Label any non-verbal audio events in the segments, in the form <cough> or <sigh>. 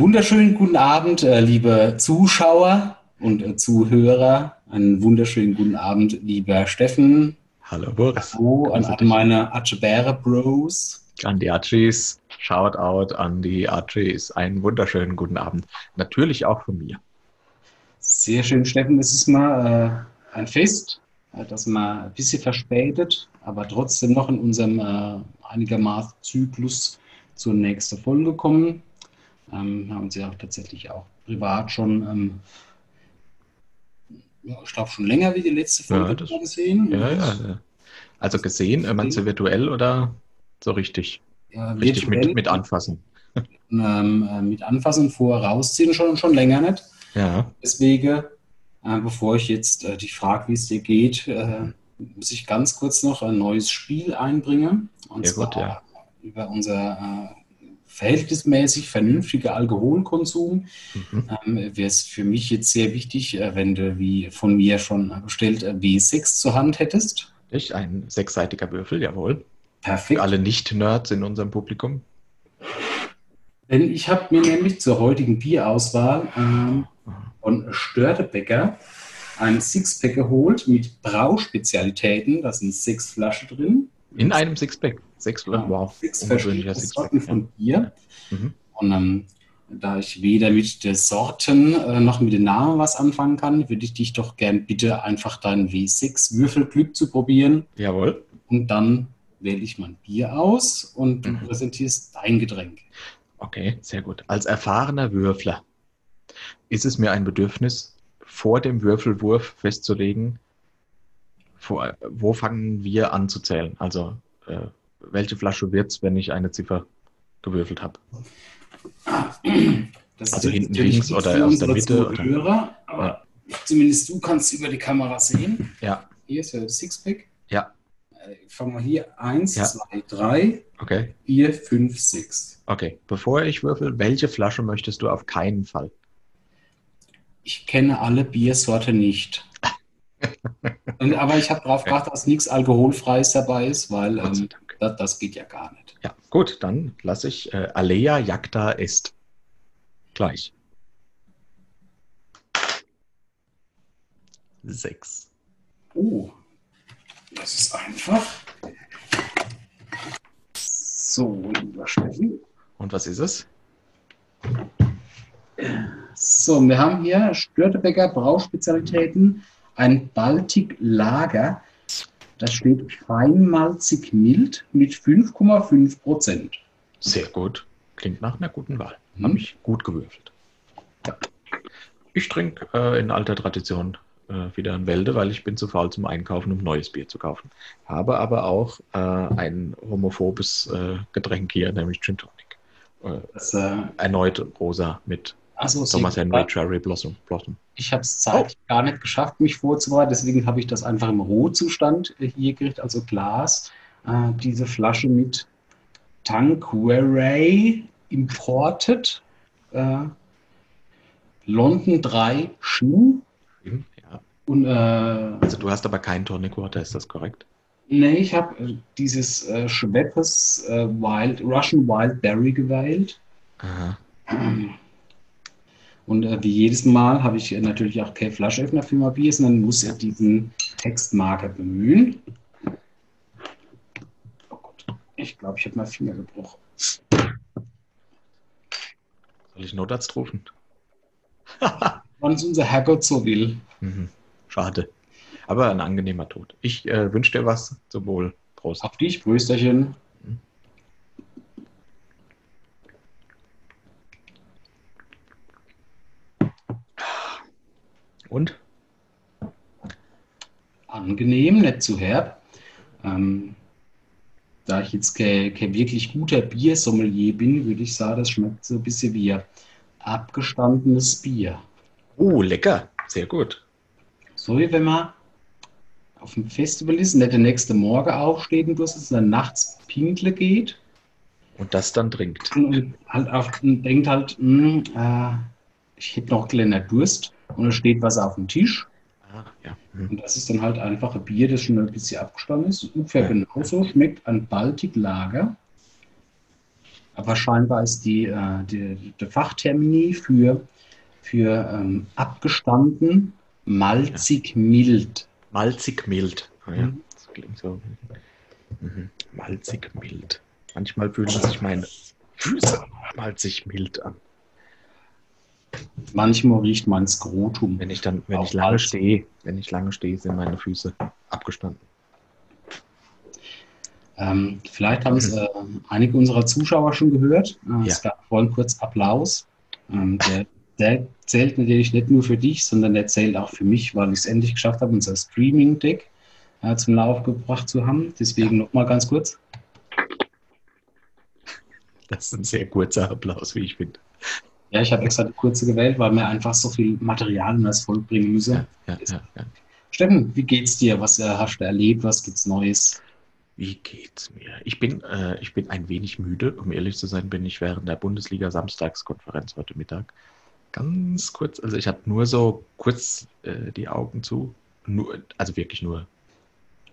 Wunderschönen guten Abend, äh, liebe Zuschauer und äh, Zuhörer. Einen wunderschönen guten Abend, lieber Steffen. Hallo Boris. Hallo an, an meine Atschebäre Bros. An die Atschis. Shoutout an die Atschis. Einen wunderschönen guten Abend. Natürlich auch von mir. Sehr schön, Steffen. Es ist mal äh, ein Fest, äh, das mal ein bisschen verspätet, aber trotzdem noch in unserem äh, einigermaßen Zyklus zur nächsten Folge kommen. Ähm, haben sie auch tatsächlich auch privat schon, ähm, ja, ich glaube schon länger wie die letzte Folge Ja, gesehen. Ja, ja, ja. Also gesehen, äh, meinst du virtuell oder so richtig? Ja, Richtig mit, mit anfassen. <laughs> ähm, äh, mit anfassen, vor rausziehen schon, schon länger nicht. Ja. Deswegen, äh, bevor ich jetzt äh, dich frage, wie es dir geht, äh, muss ich ganz kurz noch ein neues Spiel einbringen. Und Sehr zwar gut, ja. über unser äh, verhältnismäßig vernünftiger Alkoholkonsum. Mhm. Ähm, wäre es für mich jetzt sehr wichtig, äh, wenn du, wie von mir schon bestellt, äh, W6 zur Hand hättest. Ich, ein sechsseitiger Würfel, jawohl. Perfekt. Für alle Nicht-Nerds in unserem Publikum. Denn ich habe mir nämlich zur heutigen Bierauswahl ähm, von Störtebecker ein Sixpack geholt mit Brauspezialitäten. Da sind sechs Flaschen drin. In einem Sixpack. Sechs Ja, wow. Sechs verschiedene Sixpack. Sorten von Bier. Mhm. Und ähm, da ich weder mit den Sorten äh, noch mit den Namen was anfangen kann, würde ich dich doch gern bitte einfach dein W6 Würfelglück zu probieren. Jawohl. Und dann wähle ich mein Bier aus und du Mhm. präsentierst dein Getränk. Okay, sehr gut. Als erfahrener Würfler ist es mir ein Bedürfnis, vor dem Würfelwurf festzulegen, vor, wo fangen wir an zu zählen? Also, äh, welche Flasche wird es, wenn ich eine Ziffer gewürfelt habe? Das Also hinten links oder aus der Mitte oder- Zuhörer, aber zumindest du kannst über die Kamera sehen. Ja, Hier ist ja das Sixpack. ja, Äh, Fangen wir hier. Eins, Ja. zwei, drei, okay. vier, fünf, sechs. Okay, bevor ich würfel, welche Flasche möchtest du auf keinen Fall? Ich kenne alle Biersorte nicht. <laughs> Und, aber ich habe darauf geachtet, dass nichts Alkoholfreies dabei ist, weil ähm. Das, das geht ja gar nicht. Ja, gut, dann lasse ich äh, Alea Jagda Est. Gleich. Sechs. Oh, das ist einfach. So, lieber Steffen. Und was ist es? So, wir haben hier Störtebecker Brauspezialitäten, ein Baltic Das steht feinmalzig mild mit 5,5 Prozent. Sehr gut. Klingt nach einer guten Wahl. Mhm. Habe ich gut gewürfelt. Ja. Ich trinke äh, in alter Tradition äh, wieder ein Wälde, weil ich bin zu faul zum Einkaufen, um neues Bier zu kaufen. Habe aber auch äh, ein homophobes äh, Getränk hier, nämlich Gin Tonic. Äh, Das, äh, erneut rosa mit also, Thomas Henry Cherry Blossom. Blossom. ich habe es zeitlich gar nicht geschafft, mich vorzubereiten. Deswegen habe ich das einfach im Rohzustand äh, hier gekriegt, also Glas. Äh, diese Flasche mit Tanqueray Imported. Äh, London 3 Schuh. Mhm, Ja. Und äh, Also du hast aber keinen Tonic Water, ist das korrekt? Nee, ich habe äh, dieses äh, Schweppes äh, Wild, Russian Wild Berry gewählt. Aha. Und äh, wie jedes Mal habe ich äh, natürlich auch keine Flaschenöffner für mein Bier, sondern muss ja diesen Textmarker bemühen. Oh Gott, ich glaube, ich habe meinen Finger gebrochen. Soll ich Notarzt rufen? <laughs> Wann es unser Herrgott so will. Mhm. Schade. Aber ein angenehmer Tod. Ich äh, wünsche dir was. Zum Wohl. Prost. Auf dich, Brüsterchen. Und? angenehm, nicht zu herb. Ähm, da ich jetzt kein, kein wirklich guter Biersommelier bin, würde ich sagen, das schmeckt so ein bisschen wie abgestandenes Bier. Oh, lecker. Sehr gut. So wie wenn man auf dem Festival ist und nicht der nächste Morgen aufsteht und bloß dann nachts pinkle geht Und das dann trinkt. und halt auf, und denkt halt, hm, äh, ich hätte noch kleiner Durst und da steht was auf dem Tisch Ah, ja. Mhm. Und das ist dann halt einfach ein Bier, das schon ein bisschen abgestanden ist. Ungefähr Ja. genauso schmeckt ein Baltic Lager. Aber scheinbar ist die, äh, die, die Fachtermini für, für ähm, abgestanden malzig mild. Malzig mild. Ah, ja, mhm. das klingt so. Mhm. Malzig mild. Manchmal fühlen sich meine Füße malzig mild an. Manchmal riecht mein Skrotum. Wenn ich dann, wenn ich lange stehe, wenn ich lange stehe, sind meine Füße abgestanden. Ähm, vielleicht haben es mhm. äh, einige unserer Zuschauer schon gehört. Äh, ja. Es gab vorhin kurz Applaus. Ähm, der, der, zählt natürlich nicht nur für dich, sondern der zählt auch für mich, weil ich es endlich geschafft habe, unser Streaming-Deck äh, zum Lauf gebracht zu haben. Deswegen ja. nochmal ganz kurz. Das ist ein sehr kurzer Applaus, wie ich finde. Ja, ich habe extra die kurze gewählt, weil mir einfach so viel Material in das Volk bringen müsse. Ja, ja, ja. Steffen, wie geht's dir? Was äh, hast du erlebt? Was gibt's Neues? Wie geht's mir? Ich bin, äh, ich bin ein wenig müde. Um ehrlich zu sein, bin ich während der Bundesliga-Samstagskonferenz heute Mittag ganz kurz, also ich hatte nur so kurz äh, die Augen zu. Nur, also wirklich nur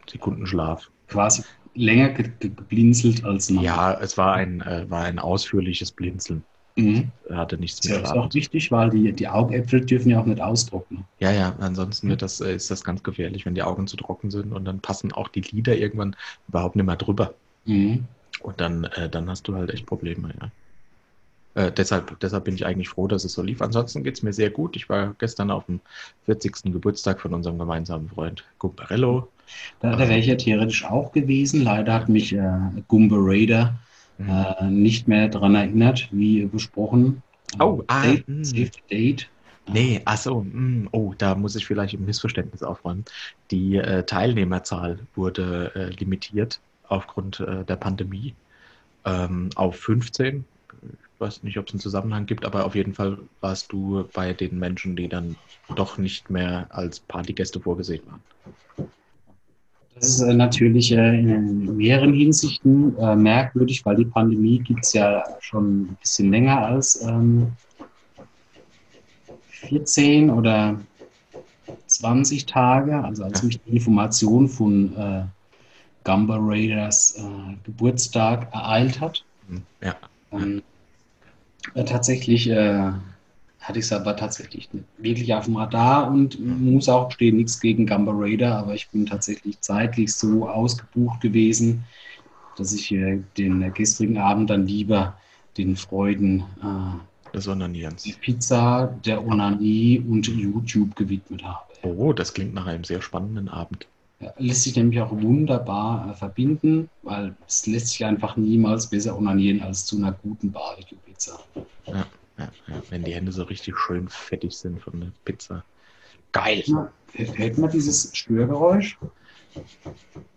Sekundenschlaf. Quasi länger geblinzelt als normal. Ja, es war ein, äh, war ein ausführliches Blinzeln. Mhm. Hatte nichts mehr. Das ist auch wichtig, weil die, die Augäpfel dürfen ja auch nicht austrocknen. Ja, ja, ansonsten wird das, äh, ist das ganz gefährlich, wenn die Augen zu trocken sind und dann passen auch die Lider irgendwann überhaupt nicht mehr drüber. Mhm. Und dann, äh, dann hast du halt echt Probleme, ja. Äh, deshalb, deshalb bin ich eigentlich froh, dass es so lief. Ansonsten geht es mir sehr gut. Ich war gestern auf dem 40. Geburtstag von unserem gemeinsamen Freund Gumbarello. Da, da wäre ich ja theoretisch auch gewesen. Leider hat mich äh, Gumba Raider mhm. äh, nicht mehr daran erinnert, wie besprochen. Oh, ah, Date. Save the Date. Nee, achso, hm, oh, da muss ich vielleicht ein Missverständnis aufräumen. Die äh, Teilnehmerzahl wurde äh, limitiert aufgrund äh, der Pandemie ähm, auf 15 weiß nicht, ob es einen Zusammenhang gibt, aber auf jeden Fall warst du bei den Menschen, die dann doch nicht mehr als Partygäste vorgesehen waren. Das ist äh, natürlich äh, in mehreren Hinsichten äh, merkwürdig, weil die Pandemie gibt es ja schon ein bisschen länger als ähm, 14 oder 20 Tage, also als mich die Information von äh, Gamba Raiders äh, Geburtstag ereilt hat. Ja. Ähm, äh, tatsächlich hatte ich es aber tatsächlich nicht wirklich auf dem Radar und muss auch gestehen, nichts gegen Gamba Raider, aber ich bin tatsächlich zeitlich so ausgebucht gewesen, dass ich äh, den gestrigen Abend dann lieber den Freuden äh, des Onanierens, die Pizza, der Onanie und YouTube gewidmet habe. Oh, das klingt nach einem sehr spannenden Abend. Ja, lässt sich nämlich auch wunderbar äh, verbinden, weil es lässt sich einfach niemals besser onanieren als zu einer guten Barbecue-Pizza. Ja, ja, ja, wenn die Hände so richtig schön fettig sind von der Pizza. Geil. Ja, hört man dieses Störgeräusch?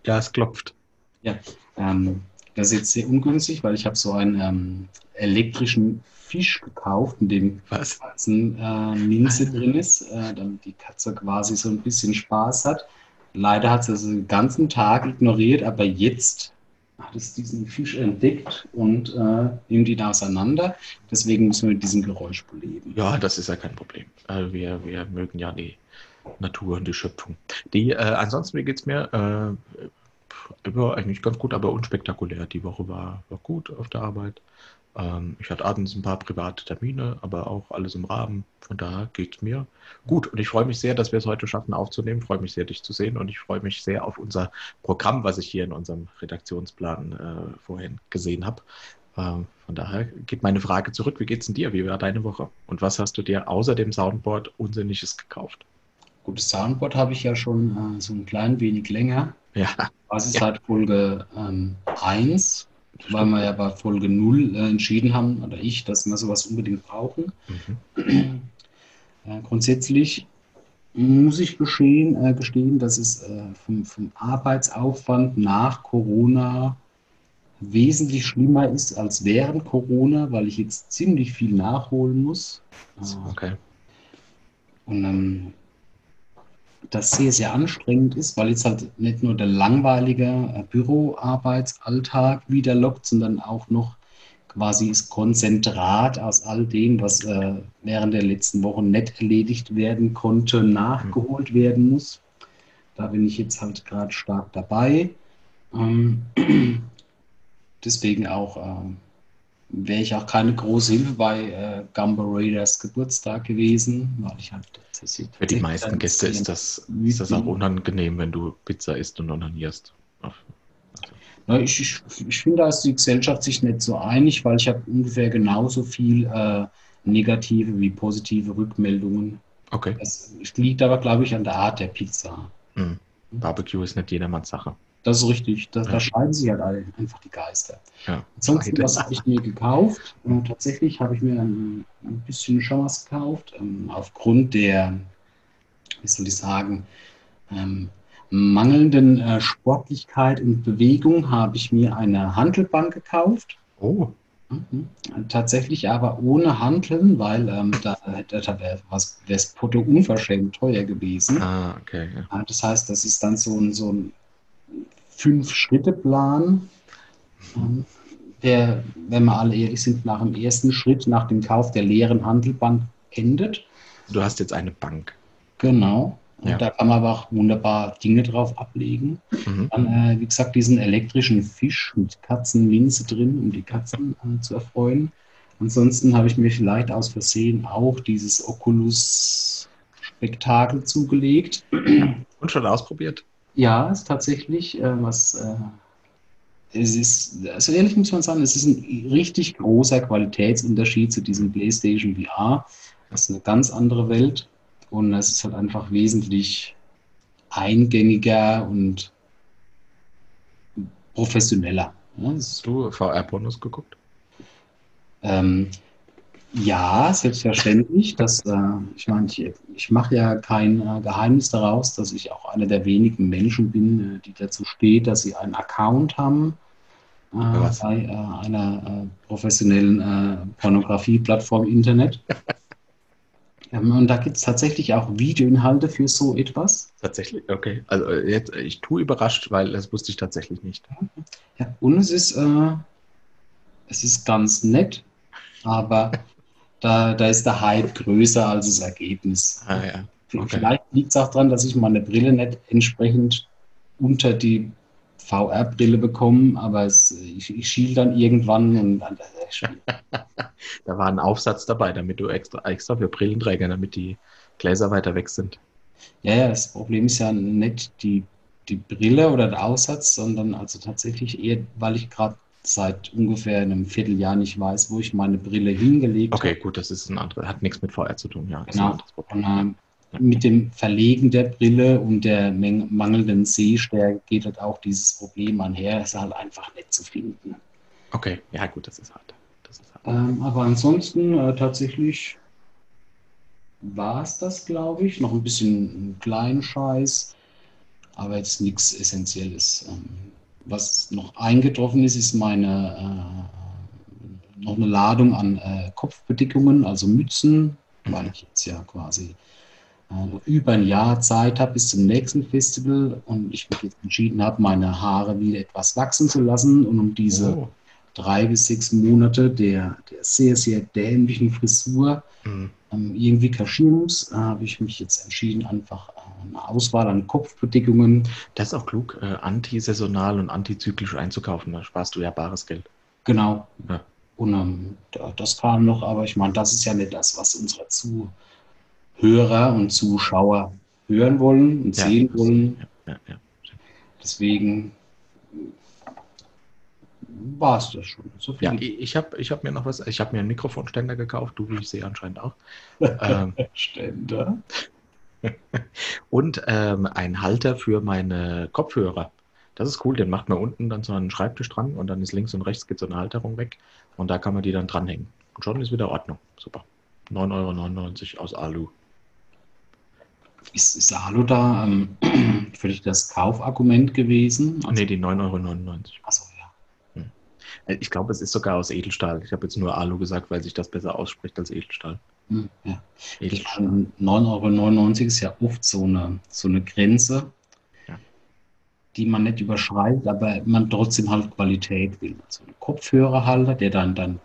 Ja, es klopft. Ja, ähm, das ist jetzt sehr ungünstig, weil ich habe so einen ähm, elektrischen Fisch gekauft, in dem Was? Katzenminze äh, drin ist, äh, damit die Katze quasi so ein bisschen Spaß hat. Leider hat sie es den ganzen Tag ignoriert, aber jetzt hat es diesen Fisch entdeckt und äh, nimmt ihn auseinander. Deswegen müssen wir mit diesem Geräusch beleben. Ja, das ist ja kein Problem. Also wir, wir mögen ja die Natur und die Schöpfung. Die, äh, ansonsten, wie geht es mir? Äh, war eigentlich ganz gut, aber unspektakulär. Die Woche war, war gut auf der Arbeit. Ähm, ich hatte abends ein paar private Termine, aber auch alles im Rahmen. Von daher geht es mir gut. Und ich freue mich sehr, dass wir es heute schaffen aufzunehmen. Ich freue mich sehr, dich zu sehen. Und ich freue mich sehr auf unser Programm, was ich hier in unserem Redaktionsplan äh, vorhin gesehen habe. Ähm, von daher geht meine Frage zurück. Wie geht's denn dir? Wie war deine Woche? Und was hast du dir außer dem Soundboard Unsinniges gekauft? Gutes Soundboard habe ich ja schon äh, so ein klein wenig länger. Ja. Was ist ja. halt Folge 1 weil wir ja bei Folge 0 äh, entschieden haben, oder ich, dass wir sowas unbedingt brauchen. Mhm. Äh, grundsätzlich muss ich geschehen, äh, gestehen, dass es äh, vom, vom, Arbeitsaufwand nach Corona wesentlich schlimmer ist als während Corona, weil ich jetzt ziemlich viel nachholen muss. Okay. Und ähm, das sehr, sehr anstrengend ist, weil jetzt halt nicht nur der langweilige äh, Büroarbeitsalltag wieder lockt, sondern auch noch quasi das Konzentrat aus all dem, was äh, während der letzten Wochen nicht erledigt werden konnte, nachgeholt werden muss. Da bin ich jetzt halt gerade stark dabei. Ähm, <clears throat> deswegen auch äh, wäre ich auch keine große Hilfe bei äh, Gumbo Raiders Geburtstag gewesen, weil ich halt tatsächlich- Für die meisten Gäste ist das, ist das auch unangenehm, wenn du Pizza isst und onanierst. Also, ich, ich, ich finde, da ist die Gesellschaft sich nicht so einig, weil ich habe ungefähr genauso viel äh, negative wie positive Rückmeldungen. okay. Das liegt aber, glaube ich, an der Art der Pizza. Hm. Barbecue ist nicht jedermanns Sache. Das ist richtig. Da, Ja. da scheiden sich halt alle einfach die Geister. Ja. Ansonsten, was habe ich mir gekauft? Äh, tatsächlich habe ich mir ein, ein bisschen schon was gekauft. Ähm, aufgrund der, wie soll ich sagen, ähm, mangelnden äh, Sportlichkeit und Bewegung habe ich mir eine Handelbank gekauft. Oh, Mhm. Tatsächlich aber ohne Handeln, weil ähm, da, da wäre es Porto unverschämt teuer gewesen. ah, okay. Ja, Das heißt, das ist dann so ein, so ein Fünf-Schritte-Plan, ähm, der, wenn wir alle ehrlich sind, nach dem ersten Schritt, nach dem Kauf der leeren Handelbank endet. Du hast jetzt eine Bank. Genau. Und Ja. da kann man aber auch wunderbar Dinge drauf ablegen. Mhm. Dann, äh, wie gesagt, diesen elektrischen Fisch mit Katzenminze drin, um die Katzen äh, zu erfreuen. Ansonsten habe ich mir vielleicht aus Versehen auch dieses Oculus-Spektakel zugelegt. Und schon ausprobiert? Ja, ist tatsächlich äh, was. Äh, es ist, also ehrlich muss man sagen, es ist ein richtig großer Qualitätsunterschied zu diesem PlayStation VR. Das ist eine ganz andere Welt und es ist halt einfach wesentlich eingängiger und professioneller. Ja, Hast du VR-Pornos geguckt? Ähm, ja, selbstverständlich. Das, äh, ich meine, ich, ich mache ja kein äh, Geheimnis daraus, dass ich auch einer der wenigen Menschen bin, äh, die dazu steht, dass sie einen Account haben äh, bei äh, einer äh, professionellen Pornografie-Plattform Internet. <laughs> ähm, und da gibt es tatsächlich auch Videoinhalte für so etwas. Tatsächlich? Okay. Also jetzt, ich tue überrascht, weil das wusste ich tatsächlich nicht. Ja, und es ist, es ist ganz nett, aber <laughs> da, da ist der Hype größer als das Ergebnis. Ah ja. Okay. Vielleicht liegt es auch daran, dass ich meine Brille nicht entsprechend unter die VR-Brille bekomme, aber es, ich, ich schiel dann irgendwann und dann. <laughs> Da war ein Aufsatz dabei, damit du extra, extra für Brillenträger, damit die Gläser weiter weg sind. Ja, ja, das Problem ist ja nicht die, die Brille oder der Aussatz, sondern also tatsächlich eher, weil ich gerade seit ungefähr einem Vierteljahr nicht weiß, wo ich meine Brille hingelegt Okay, gut, das ist ein anderes, hat nichts mit VR zu tun, ja. Genau. ein. Und, ähm, mit dem Verlegen der Brille und der mangelnden Sehstärke geht halt auch dieses Problem einher. Es ist halt einfach nicht zu finden. Okay, ja gut, das ist hart. Das ist hart. Ähm, aber ansonsten äh, tatsächlich war es das, glaube ich. Noch ein bisschen kleinen Scheiß, aber jetzt nichts Essentielles. Ähm, was noch eingetroffen ist, ist meine äh, noch eine Ladung an äh, Kopfbedeckungen, also Mützen, weil ich jetzt ja quasi äh, über ein Jahr Zeit habe bis zum nächsten Festival und ich mich jetzt entschieden habe, meine Haare wieder etwas wachsen zu lassen und um diese Oh. drei bis sechs Monate der, der sehr, sehr dämlichen Frisur Mhm. Ähm, irgendwie kaschieren muss, äh, habe ich mich jetzt entschieden, einfach äh, eine Auswahl an Kopfbedeckungen. Das ist auch klug, äh, antisaisonal und antizyklisch einzukaufen. Da sparst du ja bares Geld. Genau. Ja. Und ähm, da, das kam noch, aber ich meine, das ist ja nicht das, was unsere Zuhörer und Zuschauer hören wollen und Ja, sehen wollen. Ja. Deswegen war es das schon. So viel Ja, ich, habe ich hab mir noch was, ich habe mir einen Mikrofonständer gekauft, du, wie ich sehe, anscheinend auch. <laughs> ähm, Ständer. <laughs> und ähm, einen Halter für meine Kopfhörer. Das ist cool, den macht man unten dann so einen Schreibtisch dran und dann ist links und rechts geht so eine Halterung weg und da kann man die dann dranhängen. Und schon ist wieder Ordnung. Super. 9,99 Euro aus Alu. Ist, ist Alu da ähm, <clears throat> für dich das Kaufargument gewesen? Nee, die 9,99 Euro. Achso, ja. Äh, Ich glaube, es ist sogar aus Edelstahl. Ich habe jetzt nur Alu gesagt, weil sich das besser ausspricht als Edelstahl. Hm, ja. Edelstahl. 9,99 Euro ist ja oft so eine, so eine Grenze, Ja. die man nicht überschreitet, aber man trotzdem halt Qualität will. So ein Kopfhörerhalter, der dann, dann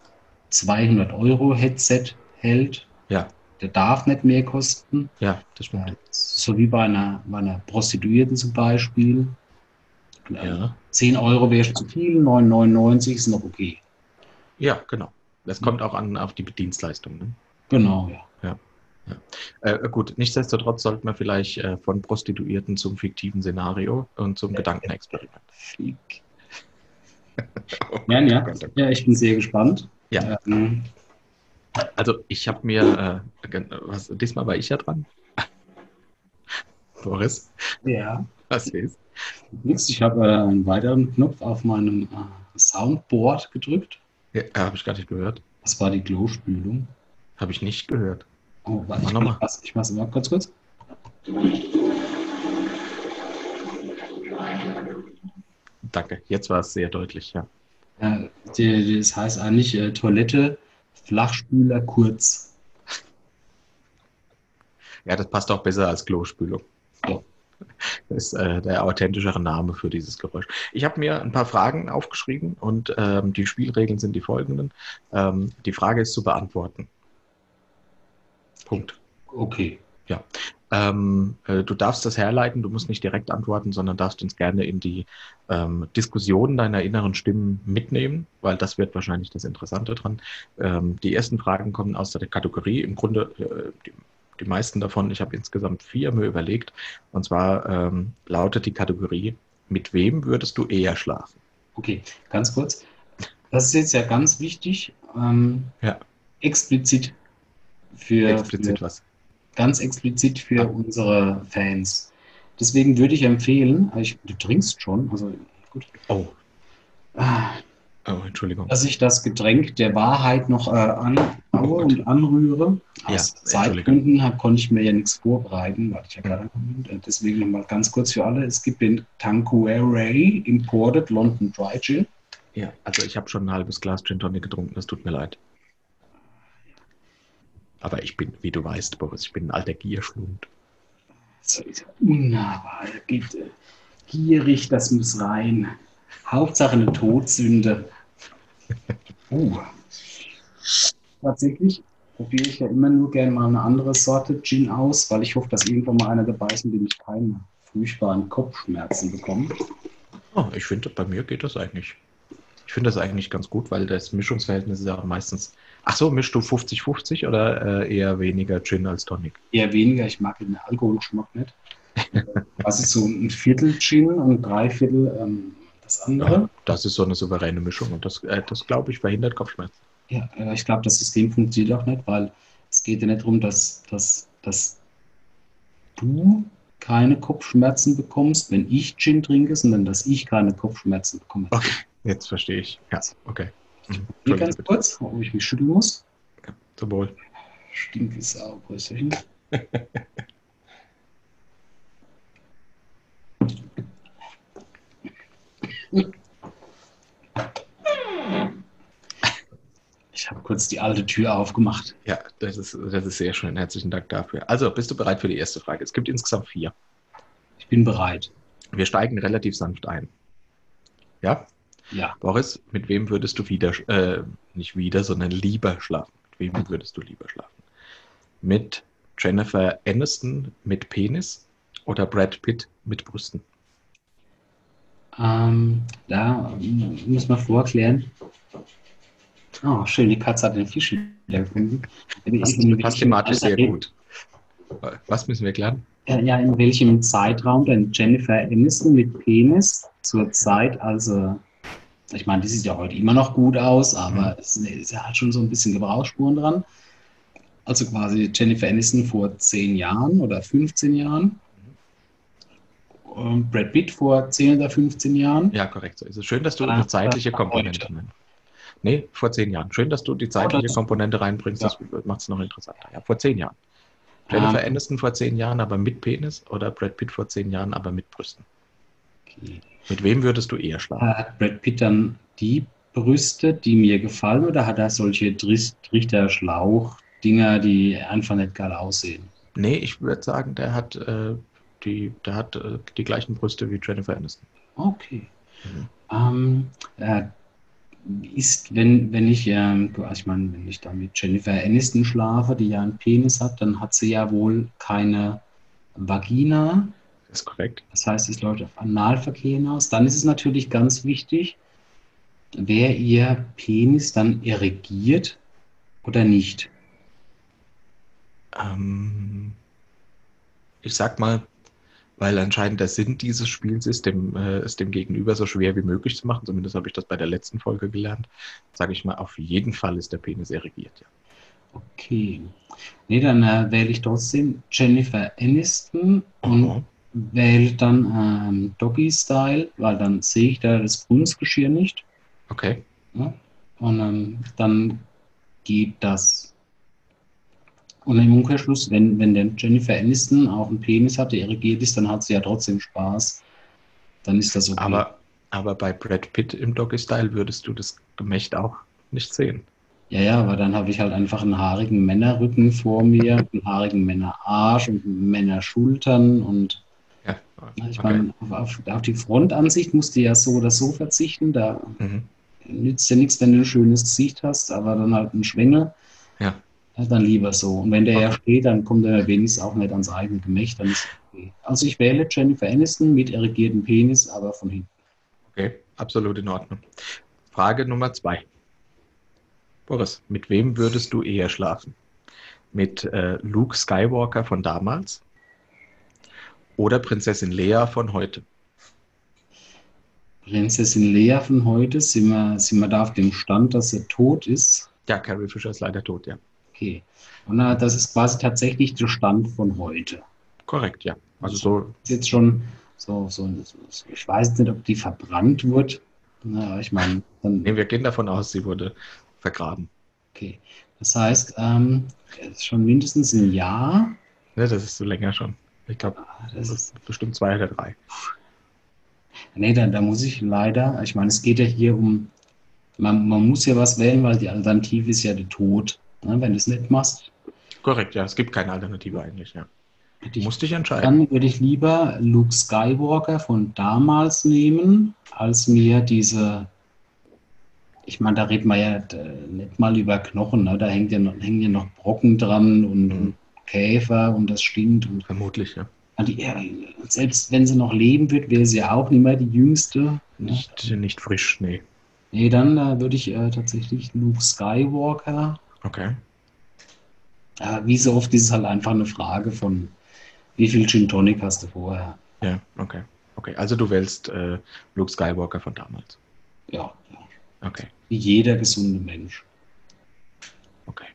200 Euro Headset hält, Ja, der darf nicht mehr kosten. ja, das stimmt. So wie bei einer, bei einer Prostituierten zum Beispiel. Ja. 10 Euro wäre zu viel, 9,99 ist noch okay. Ja, genau. Das kommt auch an auf die Dienstleistung. Ne? Genau, ja. Äh, gut, nichtsdestotrotz sollten wir vielleicht äh, von Prostituierten zum fiktiven Szenario und zum Gedankenexperiment. <laughs> Fick. <laughs> Oh Ja, ja. ja, ich bin sehr gespannt. Ja. Ähm, Also ich habe mir, äh, was, diesmal war ich ja dran. <laughs> Boris, ja. was ist? Nix, ich habe äh, einen weiteren Knopf auf meinem äh, Soundboard gedrückt. Ja, habe ich gar nicht gehört. Das war die Klospülung. Habe ich nicht gehört. Oh, warte, ich, nochmal. mach, ich mach's mal kurz, kurz. Danke, jetzt war es sehr deutlich, ja. Ja, die, das heißt eigentlich äh, Toilette, Flachspüler, kurz. Ja, das passt auch besser als Klospülung. Ja. Das ist äh, der authentischere Name für dieses Geräusch. Ich habe mir ein paar Fragen aufgeschrieben und ähm, die Spielregeln sind die folgenden. Ähm, die Frage ist zu beantworten. Punkt. Okay. Ähm, äh, du darfst das herleiten, du musst nicht direkt antworten, sondern darfst uns gerne in die ähm, Diskussion deiner inneren Stimmen mitnehmen, weil das wird wahrscheinlich das Interessante dran. Ähm, die ersten Fragen kommen aus der Kategorie, im Grunde äh, die, meisten davon, ich habe insgesamt vier mir überlegt, und zwar ähm, lautet die Kategorie, mit wem würdest du eher schlafen? Okay, ganz kurz. Das ist jetzt ja ganz wichtig. Ähm, Ja. Explizit für, Explizit für was. ganz explizit für Ah. unsere Fans. Deswegen würde ich empfehlen, ich, du trinkst schon, also gut, Oh, ah, oh, Entschuldigung. dass ich das Getränk der Wahrheit noch äh, anhaue Oh und anrühre. Ja, Aus Entschuldigung. Zeitgründen hab, konnte ich mir ja nichts vorbereiten, weil ich ja gerade. Äh, Deswegen nochmal ganz kurz für alle. Es gibt den Tanqueray Imported London Dry Gin. Ja, also ich habe schon ein halbes Glas Gin Tonic getrunken, das tut mir leid. Aber ich bin, wie du weißt, Boris, ich bin ein alter Gierschlund. So ist unnahbar. Geht äh, gierig, das muss rein. Hauptsache eine Todsünde. Uh. Tatsächlich probiere ich ja immer nur gerne mal eine andere Sorte Gin aus, weil ich hoffe, dass irgendwann mal einer dabei ist, in dem ich keine furchtbaren Kopfschmerzen bekomme. Oh, ich finde, bei mir geht das eigentlich. Ich finde das eigentlich ganz gut, weil das Mischungsverhältnis ist ja meistens. Ach so, mischst du 50-50 oder äh, eher weniger Gin als Tonic? Eher weniger, ich mag den Alkoholgeschmack nicht. <laughs> Was ist so ein Viertel Gin und drei Viertel ähm, das andere? Das ist so eine souveräne Mischung und das, äh, das glaube ich, verhindert Kopfschmerzen. Ja, äh, ich glaube, das System funktioniert auch nicht, weil es geht ja nicht darum, dass, dass, dass du keine Kopfschmerzen bekommst, wenn ich Gin trinke, sondern dass ich keine Kopfschmerzen bekomme. Okay, jetzt verstehe ich. Ja, okay. Mhm. Hier ganz bitte. kurz, wo ich mich schütteln muss. Zum Wohl. Stinke Sau, Brüsterchen. <laughs> Ich habe kurz die alte Tür aufgemacht. Ja, das ist, das ist sehr schön. Herzlichen Dank dafür. Also, bist du bereit für die erste Frage? Es gibt insgesamt vier. Ich bin bereit. Wir steigen relativ sanft ein. Ja? Ja. Boris, mit wem würdest du wieder, äh, nicht wieder, sondern lieber schlafen? Mit wem würdest du lieber schlafen? Mit Jennifer Aniston mit Penis oder Brad Pitt mit Brüsten? Ähm, da muss man vorklären. Oh, schön, die Katze hat den Fisch wieder gefunden. Das passt thematisch sehr gut. Was müssen wir klären? Äh, Ja, in welchem Zeitraum denn Jennifer Aniston mit Penis zur Zeit, also, ich meine, die sieht ja heute immer noch gut aus, aber es ist ja halt schon so ein bisschen Gebrauchsspuren dran. Also quasi Jennifer Aniston vor 10 Jahren oder 15 Jahren. Und Brad Pitt vor 10 oder 15 Jahren. Ja, korrekt. So ist es schön, dass du Ah, eine zeitliche Komponente nennst. Nee, vor zehn Jahren. Schön, dass du die zeitliche Komponente reinbringst. Ja. Das macht es noch interessanter. Ja, vor zehn Jahren. Jennifer Ähm. Aniston vor zehn Jahren, aber mit Penis oder Brad Pitt vor zehn Jahren, aber mit Brüsten? Okay. Mit wem würdest du eher schlafen? Hat Brad Pitt dann die Brüste, die mir gefallen, oder hat er solche Trichter-Schlauch-Dinger, die einfach nicht geil aussehen? Nee, ich würde sagen, der hat, äh, die, der hat äh, die gleichen Brüste wie Jennifer Aniston. Okay. Mhm. Ähm, äh, ist, wenn, wenn ich, ähm, also ich meine, wenn ich da mit Jennifer Aniston schlafe, die ja einen Penis hat, dann hat sie ja wohl keine Vagina. Das ist korrekt. Das heißt, es läuft auf Analverkehr hinaus. Dann ist es natürlich ganz wichtig, wäre ihr Penis dann irrigiert oder nicht? Ähm, ich sag mal, weil anscheinend der Sinn dieses Spiels ist, dem, äh, es dem Gegenüber so schwer wie möglich zu machen, zumindest habe ich das bei der letzten Folge gelernt, sage ich mal, auf jeden Fall ist der Penis irrigiert, ja. Okay. Nee, dann äh, wähle ich trotzdem Jennifer Aniston und Aha. wähle dann ähm, Doggy Style, weil dann sehe ich da das Kunstgeschirr nicht. Okay. Ja? Und ähm, dann geht das. Und im Umkehrschluss, wenn, wenn der Jennifer Aniston auch einen Penis hat, der irrigiert ist, dann hat sie ja trotzdem Spaß. Dann ist das okay. Aber, aber bei Brad Pitt im Doggy-Style würdest du das Gemächt auch nicht sehen. Ja, ja, aber dann habe ich halt einfach einen haarigen Männerrücken vor mir, einen haarigen Männerarsch und Männerschultern und Ja. ich okay. meine, auf, auf, auf die Frontansicht musst du ja so oder so verzichten. Da Mhm. nützt ja nichts, wenn du ein schönes Gesicht hast, aber dann halt einen Schwengel. Ja. Ja, dann lieber so. Und wenn der ja Okay. steht, dann kommt er wenigstens auch nicht ans eigene Gemächt. Dann ist okay. Also ich wähle Jennifer Aniston mit irrigiertem Penis, aber von hinten. Okay, absolut in Ordnung. Frage Nummer zwei. Boris, mit wem würdest du eher schlafen? Mit äh, Luke Skywalker von damals oder Prinzessin Leia von heute? Prinzessin Lea von heute, sind wir, sind wir da auf dem Stand, dass er tot ist? Ja, Carrie Fisher ist leider tot, ja. Okay. Und äh, das ist quasi tatsächlich der Stand von heute. Korrekt, ja. Also so, Ist jetzt schon so, so, so ich weiß nicht, ob die verbrannt wird. Na, ich meine, nee, wir gehen davon aus, sie wurde vergraben. okay. Das heißt, ähm, es ist schon mindestens ein Jahr. Ne, das ist so länger schon. Ich glaube, Ah, das Das ist, ist bestimmt zwei oder drei. nee, da, da muss ich leider, ich meine, es geht ja hier um, man, man muss ja was wählen, weil die Alternative ist ja der Tod. Ne, wenn du es nicht machst, Korrekt, ja. Es gibt keine Alternative eigentlich, ja. ich musst dich entscheiden. Dann würde ich lieber Luke Skywalker von damals nehmen, als mir diese. Ich meine, da reden wir ja äh, nicht mal über Knochen, ne? da hängt ja noch, hängen ja noch Brocken dran und, Mhm. und Käfer und das stinkt. Und, Vermutlich, ja. und die, selbst wenn sie noch leben wird, wäre sie ja auch nicht mehr die Jüngste. Ne? Nicht, nicht frisch, nee. Nee, dann äh, würde ich äh, tatsächlich Luke Skywalker. Okay. Äh, wie so oft ist es halt einfach eine Frage von, wie viel Gin Tonic hast du vorher? Ja, okay. Okay, also du wählst äh, Luke Skywalker von damals. Ja, ja. Okay, wie jeder gesunde Mensch. okay.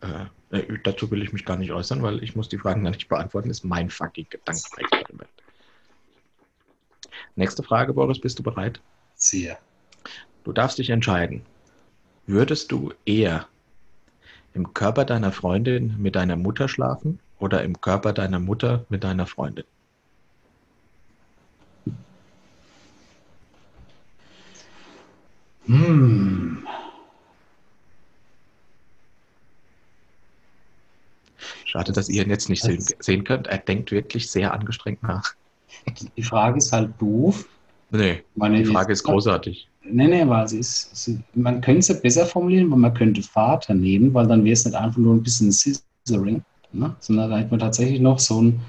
Äh, äh, dazu will ich mich gar nicht äußern, weil ich muss die Fragen gar nicht beantworten. Ist mein fucking Gedankenexperiment. Nächste Frage, Boris, bist du bereit? Sehr. Du darfst dich entscheiden. Würdest du eher im Körper deiner Freundin mit deiner Mutter schlafen oder im Körper deiner Mutter mit deiner Freundin? Hm. Schade, dass ihr ihn jetzt nicht sehen, sehen könnt. Er denkt wirklich sehr angestrengt nach. Die Frage ist halt doof. Nee, Meine, die Frage ist großartig. Nee, nee, weil sie ist, sie, man könnte es ja besser formulieren, weil man könnte Vater nehmen, weil dann wäre es nicht einfach nur ein bisschen Scissoring, ne? sondern da hätte man tatsächlich noch so ein,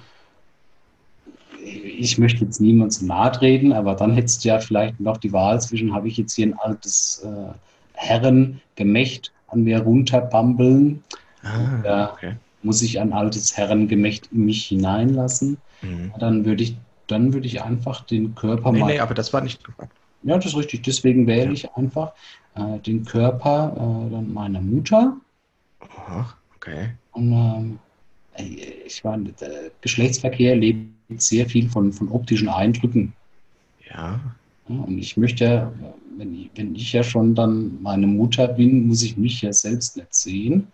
ich möchte jetzt niemand zu nahe treten, aber dann hättest du ja vielleicht noch die Wahl zwischen, habe ich jetzt hier ein altes äh, Herrengemächt an mir runterbambeln, Ah, Ja. okay. muss ich ein altes Herrengemächt in mich hineinlassen, Mhm. dann würde ich, dann würde ich einfach den Körper Nee, mal nee, aber das war nicht gefragt. Ja, das ist richtig. Deswegen wähle Ja. ich einfach äh, den Körper äh, dann meiner Mutter. Aha, okay. Und ähm, ich meine, der Geschlechtsverkehr lebt sehr viel von, von optischen Eindrücken. Ja, Ja, und ich möchte, wenn ich, wenn ich ja schon dann meine Mutter bin, muss ich mich ja selbst nicht sehen.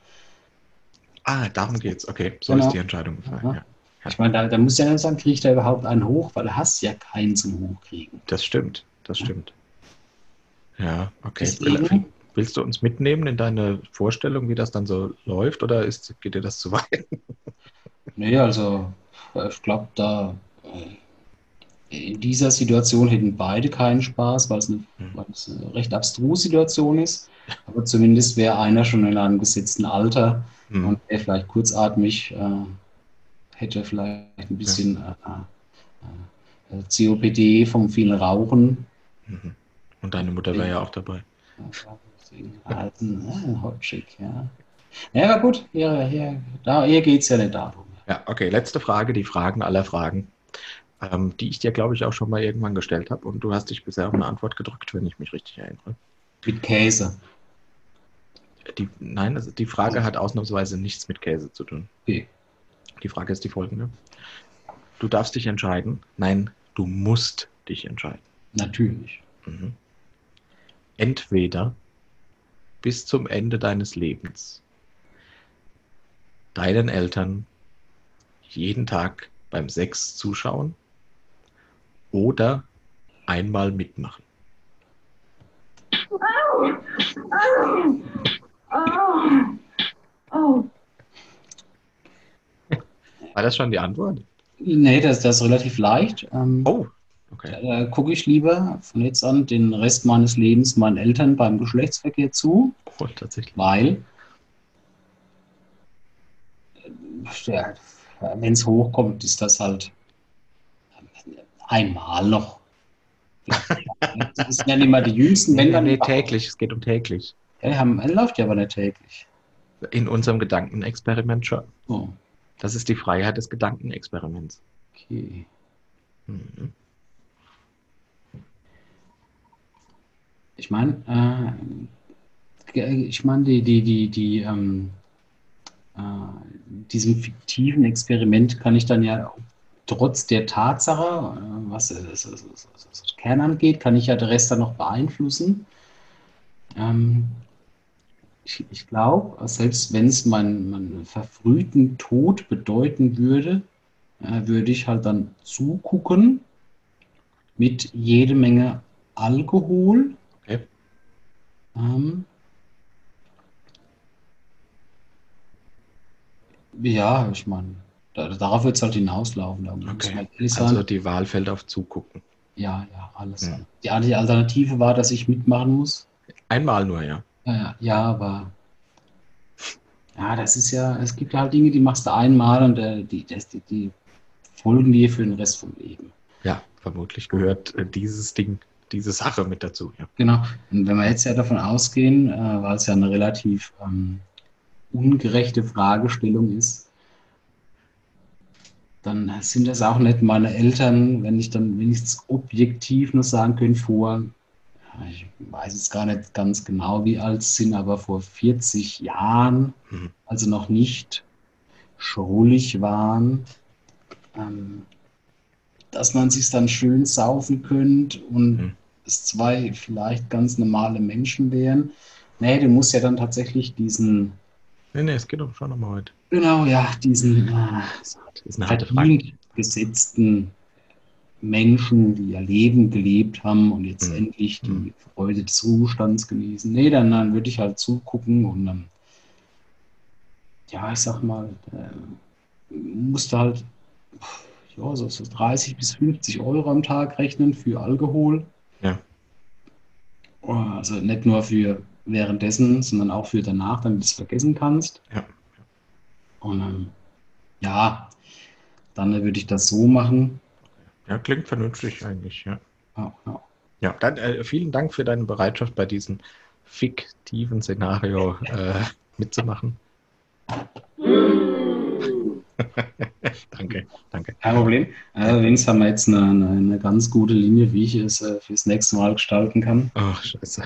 Ah, darum geht's. Okay, so Genau. ist die Entscheidung gefallen. Ja. Ich meine, da, da muss ja nicht sagen, kriegt er überhaupt einen hoch, weil er hast ja keinen zum Hochkriegen. Das stimmt, das stimmt. Ja, okay. Deswegen- Willst du uns mitnehmen in deine Vorstellung, wie das dann so läuft, oder ist, geht dir das zu weit? <laughs> Nee, also äh, ich glaube, da äh, in dieser Situation hätten beide keinen Spaß, weil es eine, Mhm. weil es eine recht abstruse Situation ist. Aber zumindest wäre einer schon in einem gesetzten Alter Hm. und wäre vielleicht kurzatmig, äh, hätte vielleicht ein bisschen äh, äh, äh, COPD vom vielen Rauchen. Mhm. Und deine Mutter wäre ja auch dabei. Deswegen Alten, ah, hot chick, ja. Ja, aber gut, hier, hier, da, hier geht es ja nicht darum. Ja, okay, letzte Frage, die Fragen aller Fragen, ähm, die ich dir, glaube ich, auch schon mal irgendwann gestellt habe. Und du hast dich bisher auf eine Antwort gedrückt, wenn ich mich richtig erinnere. Mit Käse. Die, nein, also die Frage hat ausnahmsweise nichts mit Käse zu tun. Okay. Die Frage ist die folgende. Du darfst dich entscheiden. Nein, du musst dich entscheiden. Natürlich. Mhm. Entweder bis zum Ende deines Lebens deinen Eltern jeden Tag beim Sex zuschauen oder einmal mitmachen. War das schon die Antwort? Nee, das, das ist relativ leicht. Ähm, Oh, okay. Da gucke ich lieber von jetzt an den Rest meines Lebens meinen Eltern beim Geschlechtsverkehr zu, Oh, tatsächlich. weil ja, wenn es hochkommt, ist das halt einmal noch. <laughs> Das sind ja nicht mal die Jüngsten, wenn dann nee, täglich. Es geht um täglich. Ja, haben, läuft ja aber nicht täglich. In unserem Gedankenexperiment schon. Oh, Das ist die Freiheit des Gedankenexperiments. okay. Mhm. Ich meine, äh, ich meine, die, die, die, die, ähm, äh, diesem fiktiven Experiment kann ich dann ja trotz der Tatsache, äh, was das, das Kern angeht, kann ich ja den Rest dann noch beeinflussen. Ähm, ich ich glaube, selbst wenn es meinen, meinen verfrühten Tod bedeuten würde, äh, würde ich halt dann zugucken mit jede Menge Alkohol. Okay. Ähm, ja, ich meine, da, darauf wird es halt hinauslaufen. Da Okay. sagen. Also die Wahl fällt auf Zugucken. ja, ja, alles. Ja. Die, die Alternative war, dass ich mitmachen muss. Einmal nur, ja. Ja, aber ja, das ist ja, es gibt ja halt Dinge, die machst du einmal und äh, die, das, die, die folgen dir für den Rest vom Leben. Ja, vermutlich gehört äh, dieses Ding, diese Sache mit dazu. Ja. Genau. Und wenn wir jetzt ja davon ausgehen, äh, weil es ja eine relativ ähm, ungerechte Fragestellung ist, dann sind das auch nicht meine Eltern, wenn ich dann wenigstens objektiv nur sagen könnte, vor, ich weiß jetzt gar nicht ganz genau, wie alt sie sind, aber vor 40 Jahren, Mhm. also noch nicht schrullig waren, ähm, dass man sich dann schön saufen könnte und Mhm. es zwei vielleicht ganz normale Menschen wären. Nee, du musst ja dann tatsächlich diesen, Nee, nee, es geht um schon nochmal heute. genau, ja, diesen äh, gesetzten Menschen, die ihr Leben gelebt haben und jetzt Mhm. endlich die Mhm. Freude des Ruhestands genießen. Nee, dann, dann würde ich halt zugucken und dann, ja, ich sag mal, äh, musste halt ja, so, so 30 bis 50 Euro am Tag rechnen für Alkohol. Ja. Oh, Also nicht nur für währenddessen, sondern auch für danach, damit du es vergessen kannst. Ja. Und ähm, ja, dann würde ich das so machen. Ja, klingt vernünftig eigentlich, ja. Ja, ja. Ja, dann äh, vielen Dank für deine Bereitschaft bei diesem fiktiven Szenario äh, mitzumachen. <laughs> danke, danke. Kein Problem. Allerdings haben wir jetzt eine, eine, eine ganz gute Linie, wie ich es äh, fürs nächste Mal gestalten kann. Ach, scheiße.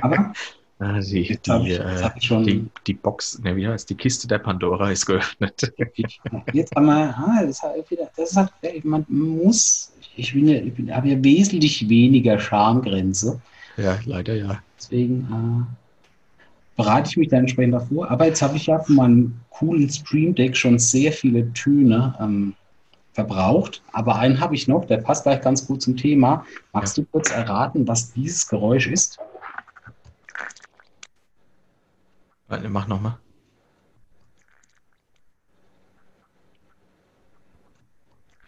Aber Ah, die, die, äh, hab schon. die, die Box, ne, wie heißt die Kiste der Pandora ist geöffnet. <laughs> Jetzt wir, ah, das, halt wieder, das ist halt, man muss, ich bin ja, ich bin, habe ja wesentlich weniger Schamgrenze. ja, leider ja. Deswegen äh, bereite ich mich da entsprechend davor. Aber jetzt habe ich ja von meinem coolen Stream Deck schon sehr viele Töne ähm, verbraucht. Aber einen habe ich noch, der passt gleich ganz gut zum Thema. Magst du kurz erraten, was dieses Geräusch ist? Warte, mach nochmal.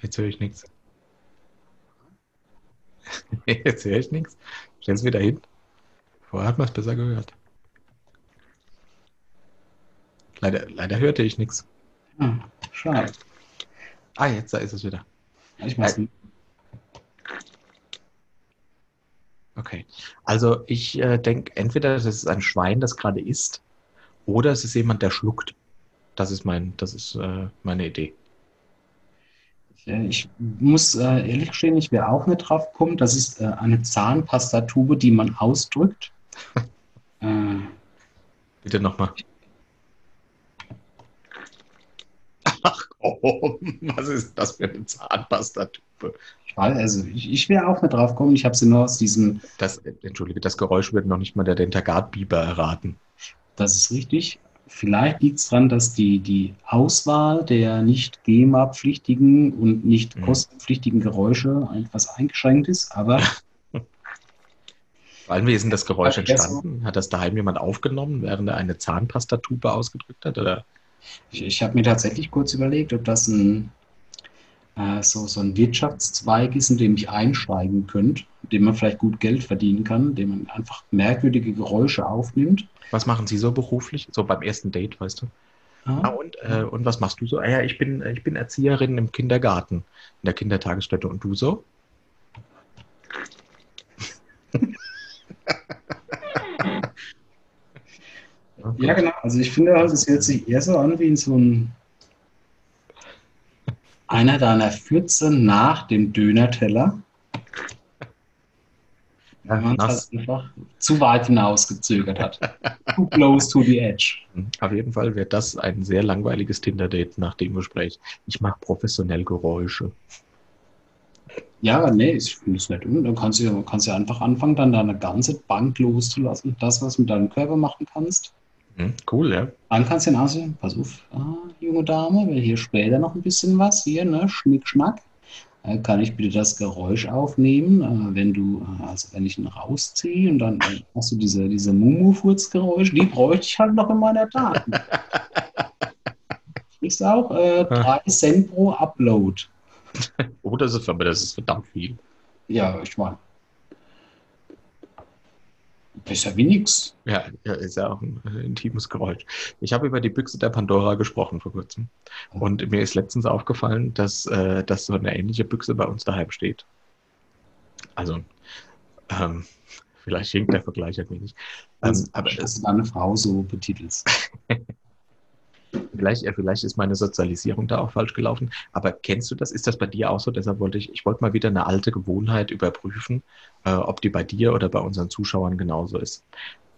Jetzt höre ich nichts. <laughs> Jetzt höre ich nichts. Stell's wieder hin. Vorher hat man es besser gehört. Leider, leider hörte ich nichts. Hm, schade. Ah, jetzt da ist es wieder. Ich mach's, Okay. Also ich äh, denke, entweder das ist ein Schwein, das gerade isst, oder es ist jemand, der schluckt. Das ist mein, das ist äh, meine Idee. Ich muss äh, ehrlich gestehen, ich wäre auch nicht drauf gekommen. Das ist äh, eine Zahnpastatube, die man ausdrückt. <laughs> äh, Bitte nochmal. Ach komm, was ist das für eine Zahnpastatube? also ich, ich wäre auch nicht drauf gekommen. Ich habe sie nur aus diesem, Das, äh, entschuldige, das Geräusch wird noch nicht mal der Dentagard-Biber erraten. Das ist richtig. Vielleicht liegt es daran, dass die, die Auswahl der nicht GEMA-pflichtigen und nicht Mhm. kostenpflichtigen Geräusche etwas eingeschränkt ist. Aber Vor allem, wie ist denn das Geräusch Ja, so. entstanden? Hat das daheim jemand aufgenommen, während er eine Zahnpastatube ausgedrückt hat? Oder? ich, ich habe mir tatsächlich kurz überlegt, ob das ein, äh, so, so ein Wirtschaftszweig ist, in dem ich einsteigen könnte, in dem man vielleicht gut Geld verdienen kann, in dem man einfach merkwürdige Geräusche aufnimmt. Was machen Sie so beruflich? So beim ersten Date, weißt du? Ah, Ja. und, äh, und was machst du so? Ah, ja, ich bin, ich bin Erzieherin im Kindergarten, in der Kindertagesstätte. Und du so? <laughs> Ja, genau. Also ich finde halt, es hört sich eher so an wie in so ein einer deiner Fürze nach dem Dönerteller. Wenn man es halt einfach zu weit hinausgezögert hat. Too close to the edge. Hm, Auf jeden Fall wird das ein sehr langweiliges Tinder-Date nach dem Gespräch. Ich mag professionell Geräusche. Ja, aber nee, ich finde es nicht. Und dann kannst du, ja- kannst ja einfach anfangen, dann deine ganze Bank loszulassen. Das, was du mit deinem Körper machen kannst. Hm, cool, ja. Dann kannst du dann aussehen, pass auf, ah, junge Dame, will hier später noch ein bisschen was, hier, ne, Schnick, Schnack. Äh, kann ich bitte das Geräusch aufnehmen, äh, wenn du, äh, also wenn ich ihn rausziehe und dann äh, hast du diese, diese Mumu-Furz-Geräusche, die bräuchte ich halt noch in meiner Daten. <laughs> Ist auch äh, 3 Cent pro Upload. Oh, das ist, aber das ist verdammt viel. Ja, ich meine, besser wie nix. Ja, ja, ist ja auch ein äh, intimes Geräusch. Ich habe über die Büchse der Pandora gesprochen vor kurzem. Und mir ist letztens aufgefallen, dass, äh, dass so eine ähnliche Büchse bei uns daheim steht. Also, ähm, vielleicht hinkt der Vergleich ein wenig. Ähm, Also, aber dass du deine Frau so betitelst. <laughs> vielleicht, äh, vielleicht ist meine Sozialisierung da auch falsch gelaufen. Aber kennst du das? Ist das bei dir auch so? Deshalb wollte ich, ich wollte mal wieder eine alte Gewohnheit überprüfen, äh, ob die bei dir oder bei unseren Zuschauern genauso ist.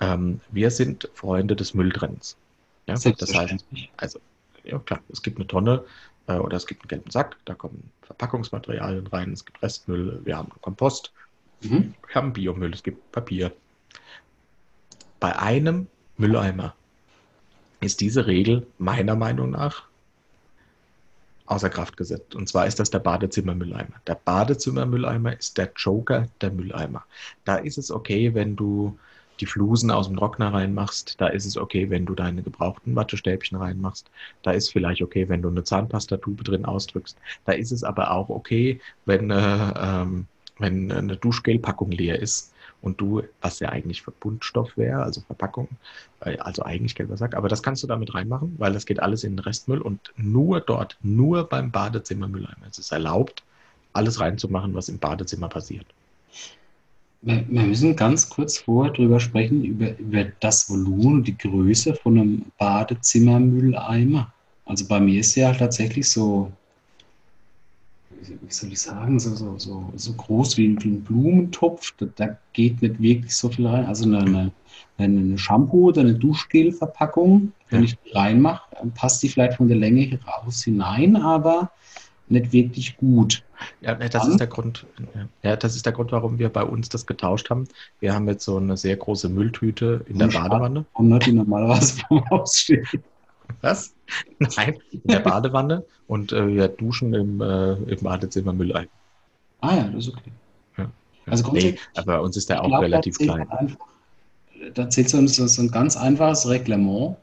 Ähm, wir sind Freunde des Mülltrennens. Ja, das heißt. Also, ja klar, es gibt eine Tonne äh, oder es gibt einen gelben Sack, da kommen Verpackungsmaterialien rein, es gibt Restmüll, wir haben Kompost, Mhm. wir haben Biomüll, es gibt Papier. Bei einem Mülleimer ist diese Regel meiner Meinung nach außer Kraft gesetzt. Und zwar ist das der Badezimmermülleimer. Der Badezimmermülleimer ist der Joker der Mülleimer. Da ist es okay, wenn du die Flusen aus dem Trockner reinmachst. Da ist es okay, wenn du deine gebrauchten Wattestäbchen reinmachst. Da ist vielleicht okay, wenn du eine Zahnpastatube drin ausdrückst. Da ist es aber auch okay, wenn, äh, ähm, wenn eine Duschgelpackung leer ist und du, was ja eigentlich Verbundstoff wäre, also Verpackung, äh, also eigentlich gelber Sack, aber das kannst du damit reinmachen, weil das geht alles in den Restmüll und nur dort, nur beim Badezimmermülleimer ist es erlaubt, alles reinzumachen, was im Badezimmer passiert. Wir, wir müssen ganz kurz vorher drüber sprechen, über, über das Volumen die Größe von einem Badezimmermülleimer. Also bei mir ist ja tatsächlich so, wie soll ich sagen, so, so, so, so groß wie ein, wie ein Blumentopf. Da, da geht nicht wirklich so viel rein. Also eine, eine, eine Shampoo oder eine Duschgelverpackung, wenn Ja. ich die reinmache, dann passt die vielleicht von der Länge raus hinein, aber nicht wirklich gut. Ja, das ist der Grund, ja, das ist der Grund, warum wir bei uns das getauscht haben. Wir haben jetzt so eine sehr große Mülltüte in der. Badewanne. Und nicht die normalerweise <laughs> vom Haus steht. Was? <laughs> Nein, in der Badewanne und äh, wir duschen im, äh, im Badezimmer Mülleimer. Ah ja, das ist okay. Ja. Also nee, aber bei uns ist der auch glaub, relativ da klein. Einfach, da zählt so ein, so ein ganz einfaches Reglement,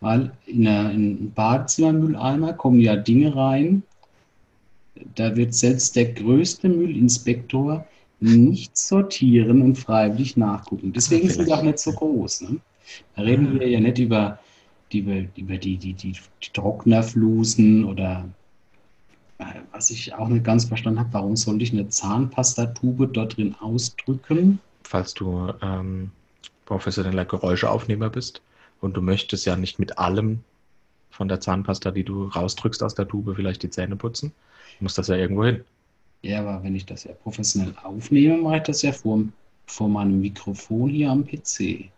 weil in, einer, in einen Badezimmermülleimer kommen ja Dinge rein, da wird selbst der größte Müllinspektor nicht sortieren und freiwillig nachgucken. Deswegen sind die auch nicht so groß. Ne? Da reden wir ja nicht über die, über, über die, die, die, die Trocknerflusen oder äh, was ich auch nicht ganz verstanden habe, warum sollte ich eine Zahnpastatube dort drin ausdrücken? falls du ähm, professioneller Geräuscheaufnehmer bist und du möchtest ja nicht mit allem von der Zahnpasta, die du rausdrückst aus der Tube, vielleicht die Zähne putzen, muss das ja irgendwo hin. Ja, aber wenn ich das ja professionell aufnehme, mache ich das ja vor, vor meinem Mikrofon hier am PC.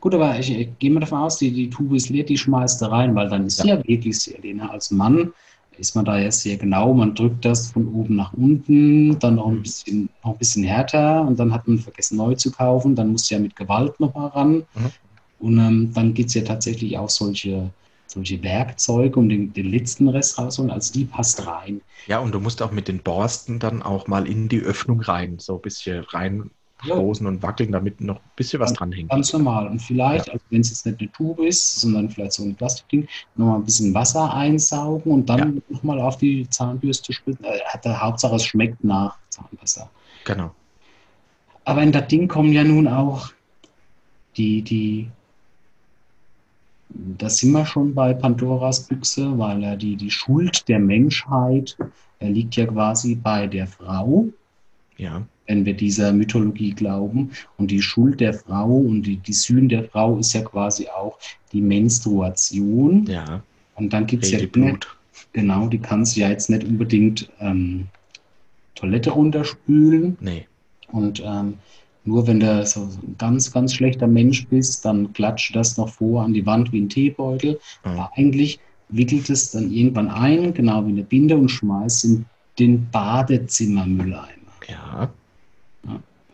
Gut, aber ich, ich gehe mal davon aus, die, die Tube ist leer, die schmeißt da rein, weil dann ist sie ja, ja wirklich sehr leer. Ne? Als Mann ist man da ja sehr genau, man drückt das von oben nach unten, dann noch ein bisschen, noch ein bisschen härter und dann hat man vergessen neu zu kaufen, dann muss ja mit Gewalt nochmal ran. Mhm. Und ähm, dann gibt es ja tatsächlich auch solche, solche Werkzeuge, um den, den letzten Rest rauszuholen, also die passt rein. Ja, und du musst auch mit den Borsten dann auch mal in die Öffnung rein, so ein bisschen rein stoßen und wackeln, damit noch ein bisschen was dranhängt. Ganz normal. Und vielleicht, ja. also wenn es jetzt nicht eine Tube ist, sondern vielleicht so ein Plastikding, nochmal ein bisschen Wasser einsaugen und dann ja. nochmal auf die Zahnbürste spritzen. Äh, Hauptsache, es schmeckt nach Zahnwasser. Genau. Aber in das Ding kommen ja nun auch die, die, da sind wir schon bei Pandoras Büchse, weil ja die, die Schuld der Menschheit liegt ja quasi bei der Frau. Ja wenn wir dieser Mythologie glauben. Und die Schuld der Frau und die, die Sühne der Frau ist ja quasi auch die Menstruation. Ja. Und dann gibt es ja Blut. genau, die kannst du ja jetzt nicht unbedingt ähm, Toilette runterspülen. Nee. Und ähm, nur wenn du so ein ganz, ganz schlechter Mensch bist, dann klatscht das noch vor an die Wand wie ein Teebeutel. Mhm. Aber eigentlich wickelt es dann irgendwann ein, genau wie eine Binde, und schmeißt in den Badezimmermülleimer. Ja.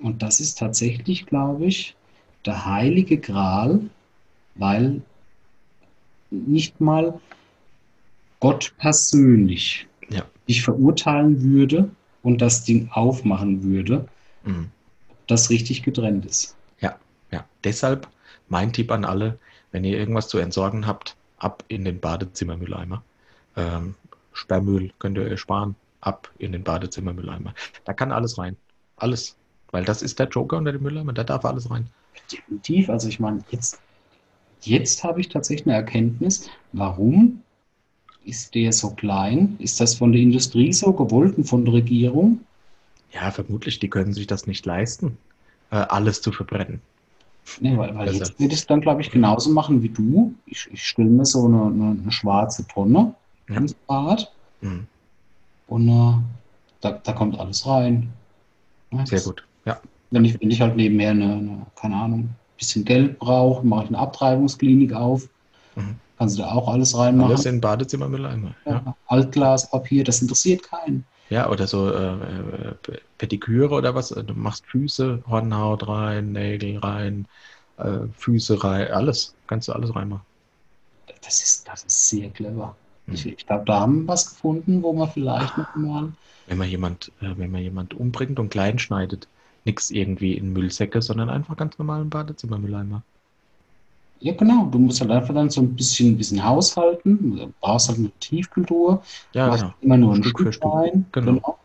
Und das ist tatsächlich, glaube ich, der heilige Gral, weil nicht mal Gott persönlich ja. dich verurteilen würde und das Ding aufmachen würde, mhm. ob das richtig getrennt ist. Ja, ja. Deshalb mein Tipp an alle, wenn ihr irgendwas zu entsorgen habt, ab in den Badezimmermülleimer. Ähm, Sperrmüll könnt ihr sparen, ab in den Badezimmermülleimer. Da kann alles rein. Alles. Weil das ist der Joker unter dem Mülleimer, da darf alles rein. Definitiv. Also ich meine, jetzt, jetzt habe ich tatsächlich eine Erkenntnis, warum ist der so klein? Ist das von der Industrie so gewollt und von der Regierung? Ja, vermutlich. Die können sich das nicht leisten, äh, alles zu verbrennen. Nee, weil, weil jetzt wird es dann, glaube ich, genauso machen wie du. Ich, ich stelle mir so eine, eine, eine, schwarze Tonne ja. ins Bad mhm. und äh, da, da kommt alles rein. Sehr gut. Ja. Wenn ich, wenn ich halt nebenher eine, eine keine Ahnung, ein bisschen Geld brauche, mache ich eine Abtreibungsklinik auf. Mhm. Kannst du da auch alles reinmachen. Alles in Badezimmermülleimer. Ja. ja. Altglas, Papier, das interessiert keinen. Ja, oder so äh, Pediküre oder was. Du machst Füße, Hornhaut rein, Nägel rein, äh, Füße rein, alles. Kannst du alles reinmachen. Das ist, das ist sehr clever. Mhm. Ich, ich glaube, da haben wir was gefunden, wo man vielleicht noch mal. Wenn man jemand, äh, wenn man jemand umbringt und klein schneidet, nichts irgendwie in Müllsäcke, sondern einfach ganz normalen Badezimmermülleimer. Ja, genau. Du musst halt einfach dann so ein bisschen, ein bisschen haushalten. Du brauchst halt eine Tiefkultur. Ja, genau. Immer nur ein Stück, Stück für Stück. Rein. Genau. genau.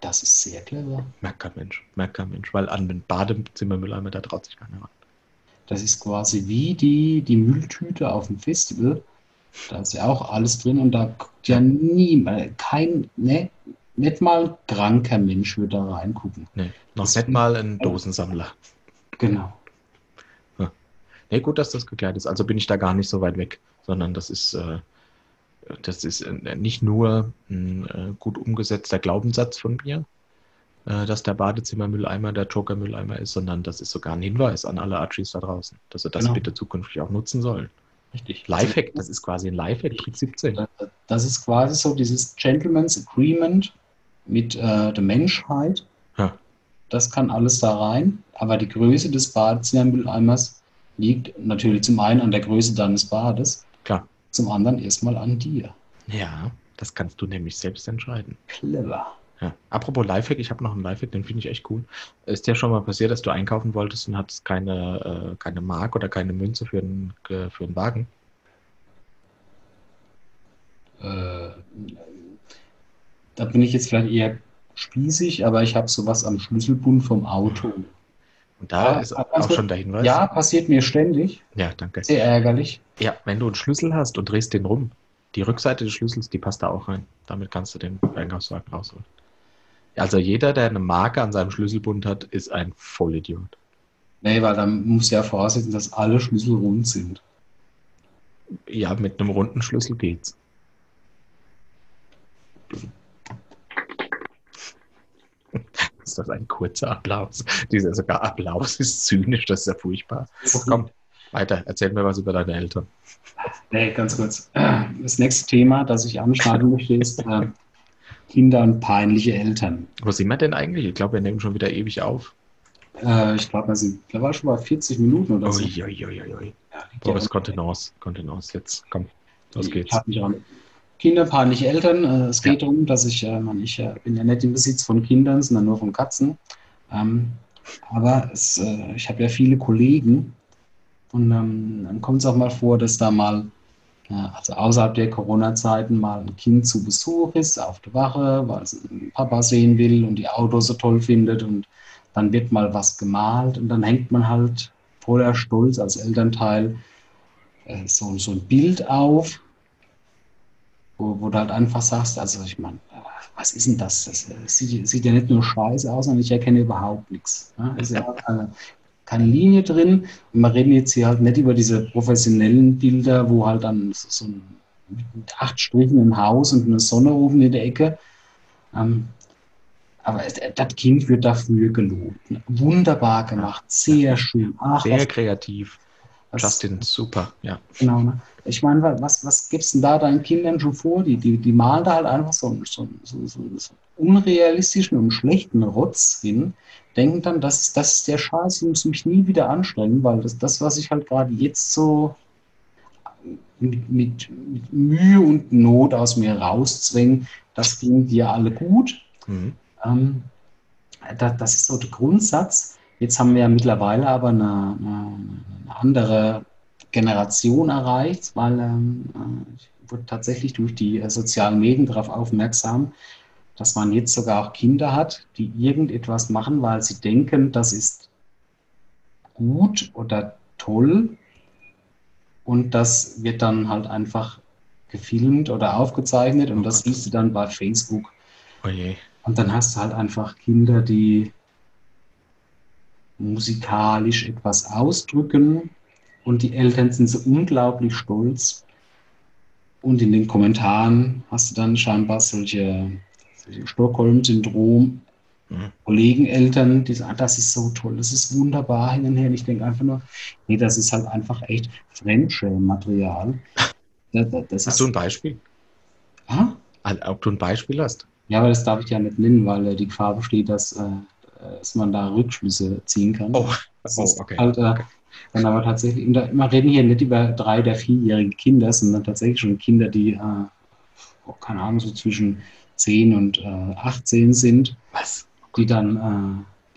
Das ist sehr clever. Merkt kein Mensch. Merkt kein Mensch. Weil an den Badezimmermülleimer, da traut sich keiner ran. Das ist quasi wie die, die Mülltüte auf dem Festival. Da ist ja auch alles drin und da guckt ja niemand, kein, ne, nicht mal ein kranker Mensch würde da reingucken. Nee, noch das nicht mal ein Dosensammler. Genau. Ja. Nee, gut, dass das geklärt ist. Also bin ich da gar nicht so weit weg, sondern das ist, äh, das ist äh, nicht nur ein äh, gut umgesetzter Glaubenssatz von mir, dass der Badezimmermülleimer der Joker-Mülleimer ist, sondern das ist sogar ein Hinweis an alle Archies da draußen, dass sie das genau. bitte zukünftig auch nutzen sollen. Richtig. Lifehack, das ist quasi ein Lifehack, Trick 17. Das ist quasi so dieses Gentleman's Agreement, mit äh, der Menschheit. Ja. Das kann alles da rein. Aber die Größe des Badezimmermülleimers liegt natürlich zum einen an der Größe deines Bades. Klar. Zum anderen erstmal an dir. Ja, das kannst du nämlich selbst entscheiden. Clever. Ja. Apropos Lifehack, ich habe noch einen Lifehack, den finde ich echt cool. Ist dir schon mal passiert, dass du einkaufen wolltest und hattest keine, äh, keine Mark oder keine Münze für einen, äh, für einen Wagen? Äh, da bin ich jetzt vielleicht eher spießig, aber ich habe sowas am Schlüsselbund vom Auto. Und da ja, ist auch schon der Hinweis. Ja, passiert mir ständig. Ja, danke. Sehr ärgerlich. Ja, wenn du einen Schlüssel hast und drehst den rum, die Rückseite des Schlüssels, die passt da auch rein. Damit kannst du den Einkaufswagen rausholen. Also jeder, der eine Marke an seinem Schlüsselbund hat, ist ein Vollidiot. Nee, weil dann muss ja voraussetzen, dass alle Schlüssel rund sind. Ja, mit einem runden Schlüssel geht's. Ist das ein kurzer Applaus? Dieser sogar Applaus ist zynisch, das ist ja furchtbar. Komm, weiter, erzähl mir was über deine Eltern. Nee, ganz kurz. Das nächste Thema, das ich anschneiden möchte, ist äh, Kinder und peinliche Eltern. Wo sind wir denn eigentlich? Ich glaube, wir nehmen schon wieder ewig auf. Äh, ich glaube, wir sind, da war schon mal 40 Minuten oder so. Uiuiuiui. Ja, liegt Oh, ja an- Kontenance. Kontenance jetzt. Komm, los Ich geht's. hab mich ran. Kinder, peinliche Eltern. Äh, es geht Ja. darum, dass ich, äh, man, ich äh, bin ja nicht im Besitz von Kindern, sondern nur von Katzen. Ähm, aber es, äh, ich habe ja viele Kollegen und ähm, dann kommt es auch mal vor, dass da mal, äh, also außerhalb der Corona-Zeiten, mal ein Kind zu Besuch ist auf der Wache, weil es einen Papa sehen will und die Autos so toll findet und dann wird mal was gemalt und dann hängt man halt voller Stolz als Elternteil äh, so, so ein Bild auf, wo, wo du halt einfach sagst, also ich meine, äh, was ist denn das? Das äh, sieht, sieht ja nicht nur scheiße aus, sondern ich erkenne überhaupt nichts. Ne? Es ist ja keine, keine Linie drin. Und wir reden jetzt hier halt nicht über diese professionellen Bilder, wo halt dann so, so ein, mit acht Strichen ein Haus und eine Sonne oben in der Ecke. Ähm, aber es- das Kind wird dafür gelobt. ne? Wunderbar gemacht, sehr schön. Ach, Sehr kreativ. Was- Justin, super. Ja. Genau. Ne? Ich meine, wa- was, was gibst denn da deinen Kindern schon vor? Die, die, die malen da halt einfach so, einen- so, so, so, so unrealistischen und schlechten Rotz hin, denken dann, das, das ist der Scheiß, ich muss mich nie wieder anstrengen, weil das, das was ich halt gerade jetzt so mit, mit, mit Mühe und Not aus mir rauszwängen, das ging dir alle gut. Mhm. Ähm, da, das ist so der Grundsatz. Jetzt haben wir ja mittlerweile aber eine, eine, andere Generation erreicht, weil ähm, äh, ich wurde tatsächlich durch die äh, sozialen Medien darauf aufmerksam, dass man jetzt sogar auch Kinder hat, die irgendetwas machen, weil sie denken, das ist gut oder toll. Und das wird dann halt einfach gefilmt oder aufgezeichnet und das siehst du dann bei Facebook. Oh. Und dann hast du halt einfach Kinder, die musikalisch etwas ausdrücken und die Eltern sind so unglaublich stolz. Und in den Kommentaren hast du dann scheinbar solche, solche Stockholm-Syndrom, Mhm. Kollegeneltern, die sagen, das ist so toll, das ist wunderbar hin und her. Ich denke einfach nur, nee, das ist halt einfach echt Fremdschämen-Material. <laughs> Das, das, Hast ist, du ein Beispiel? Ah? Ob du ein Beispiel hast? Ja, aber das darf ich ja nicht nennen, weil äh, die Gefahr besteht, dass, äh, dass man da Rückschlüsse ziehen kann. Oh, das oh okay. halt, äh, dann aber tatsächlich, da, wir reden hier nicht über drei- oder vierjährige Kinder, sondern tatsächlich schon Kinder, die, äh, oh, keine Ahnung, so zwischen 10 und äh, 18 sind, Was? die dann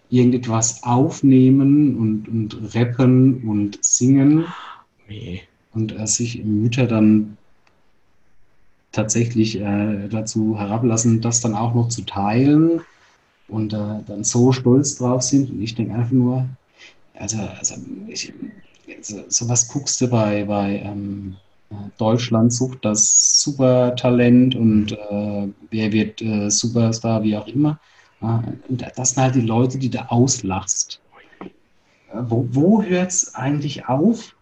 äh, irgendetwas aufnehmen und, und rappen und singen Nee. und äh, sich Mütter dann tatsächlich äh, dazu herablassen, das dann auch noch zu teilen und äh, dann so stolz drauf sind. Und ich denke einfach nur, also, also ich, so, sowas guckst du bei, bei ähm, äh, Deutschland sucht das Supertalent und äh, wer wird äh, Superstar, wie auch immer. Und das sind halt die Leute, die du auslachst. Äh, wo wo hört es eigentlich auf?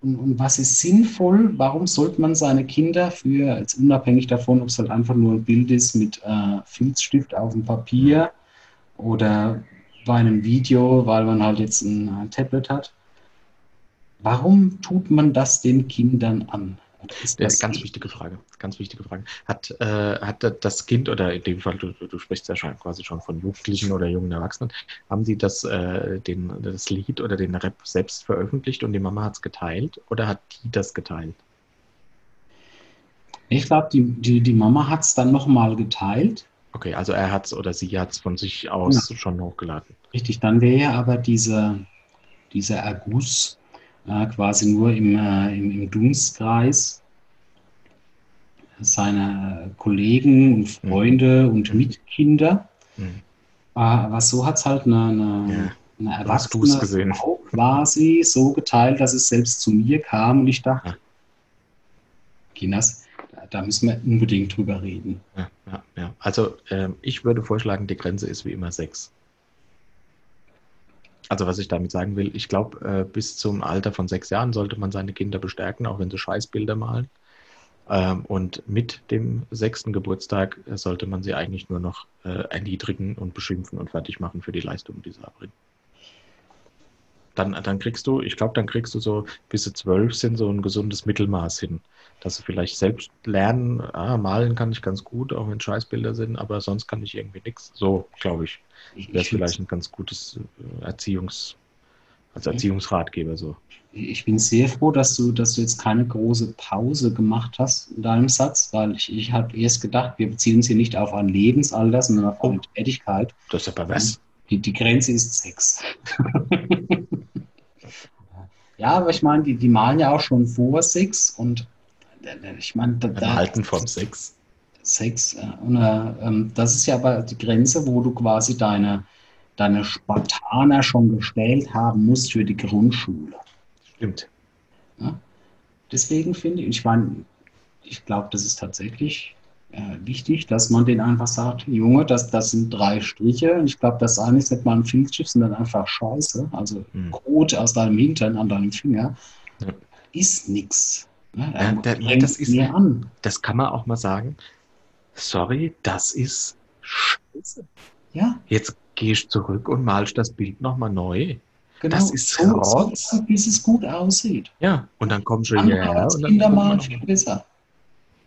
Und, und was ist sinnvoll? Warum sollte man seine Kinder für, jetzt unabhängig davon, ob es halt einfach nur ein Bild ist mit äh, Filzstift auf dem Papier oder bei einem Video, weil man halt jetzt ein äh, Tablet hat, warum tut man das den Kindern an? Ist Ja, das ganz wichtige Frage. Ganz wichtige Frage. Hat, äh, hat das Kind oder in dem Fall, du, du sprichst ja schon quasi schon von Jugendlichen oder jungen Erwachsenen, haben die das, äh, den, das Lied oder den Rap selbst veröffentlicht und die Mama hat es geteilt oder hat die das geteilt? Ich glaube, die, die, die Mama hat es dann nochmal geteilt. Okay, also er hat es oder sie hat es von sich aus schon hochgeladen. Richtig, dann wäre ja aber dieser, dieser Erguss äh, quasi nur im, äh, im, im Dunstkreis seiner Kollegen und Freunde und Mitkinder. Mhm. Äh, aber so hat es halt eine, eine, Ja. eine erwachsene gesehen. Frau quasi so geteilt, dass es selbst zu mir kam und ich dachte, Ja. Kinas, da, müssen wir unbedingt drüber reden. Ja, ja, ja. Also ähm, ich würde vorschlagen, die Grenze ist wie immer sechs. Also was ich damit sagen will, ich glaube, äh, bis zum Alter von sechs Jahren sollte man seine Kinder bestärken, auch wenn sie Scheißbilder malen. Ähm, und mit dem sechsten Geburtstag äh, sollte man sie eigentlich nur noch äh, erniedrigen und beschimpfen und fertig machen für die Leistung, die sie erbringen. Dann, dann kriegst du, ich glaube, dann kriegst du so bis sie zwölf sind so ein gesundes Mittelmaß hin. Dass sie vielleicht selbst lernen, ah, malen kann ich ganz gut, auch wenn Scheißbilder sind, aber sonst kann ich irgendwie nichts. So, glaube ich, wäre vielleicht ein ganz gutes äh, Erziehungs, als Erziehungsratgeber so. Ich bin sehr froh, dass du, dass du jetzt keine große Pause gemacht hast in deinem Satz, weil ich, ich habe erst gedacht, wir beziehen uns hier nicht auf ein Lebensalter, sondern auf eine Tätigkeit. Das ist aber was. Die, die Grenze ist Sex. <laughs> ja, aber ich meine, die, die malen ja auch schon vor Sex und äh, ich meine, da, Ein Halten vom. Sex. äh, Und, äh, ähm, das ist ja aber die Grenze, wo du quasi deine, deine Spartaner schon gestellt haben musst für die Grundschule. Stimmt. Deswegen finde ich, ich meine, ich glaube, das ist tatsächlich äh, wichtig, dass man den einfach sagt, Junge, das, das sind drei Striche. Und ich glaube, das eine ist nicht mal ein Filzschiff, sondern einfach Scheiße. Also Hm. Kot aus deinem Hintern an deinem Finger Ja. ist nichts. Ne? Ja, der- Bringt das ist- mir an. Das kann man auch mal sagen. Sorry, das ist scheiße. Ja, Jetzt gehst zurück und malst das Bild nochmal neu. genau. Das ist so, so Rotz. lange, bis es gut aussieht. Ja, und dann kommst du hierher Kinder malen viel besser.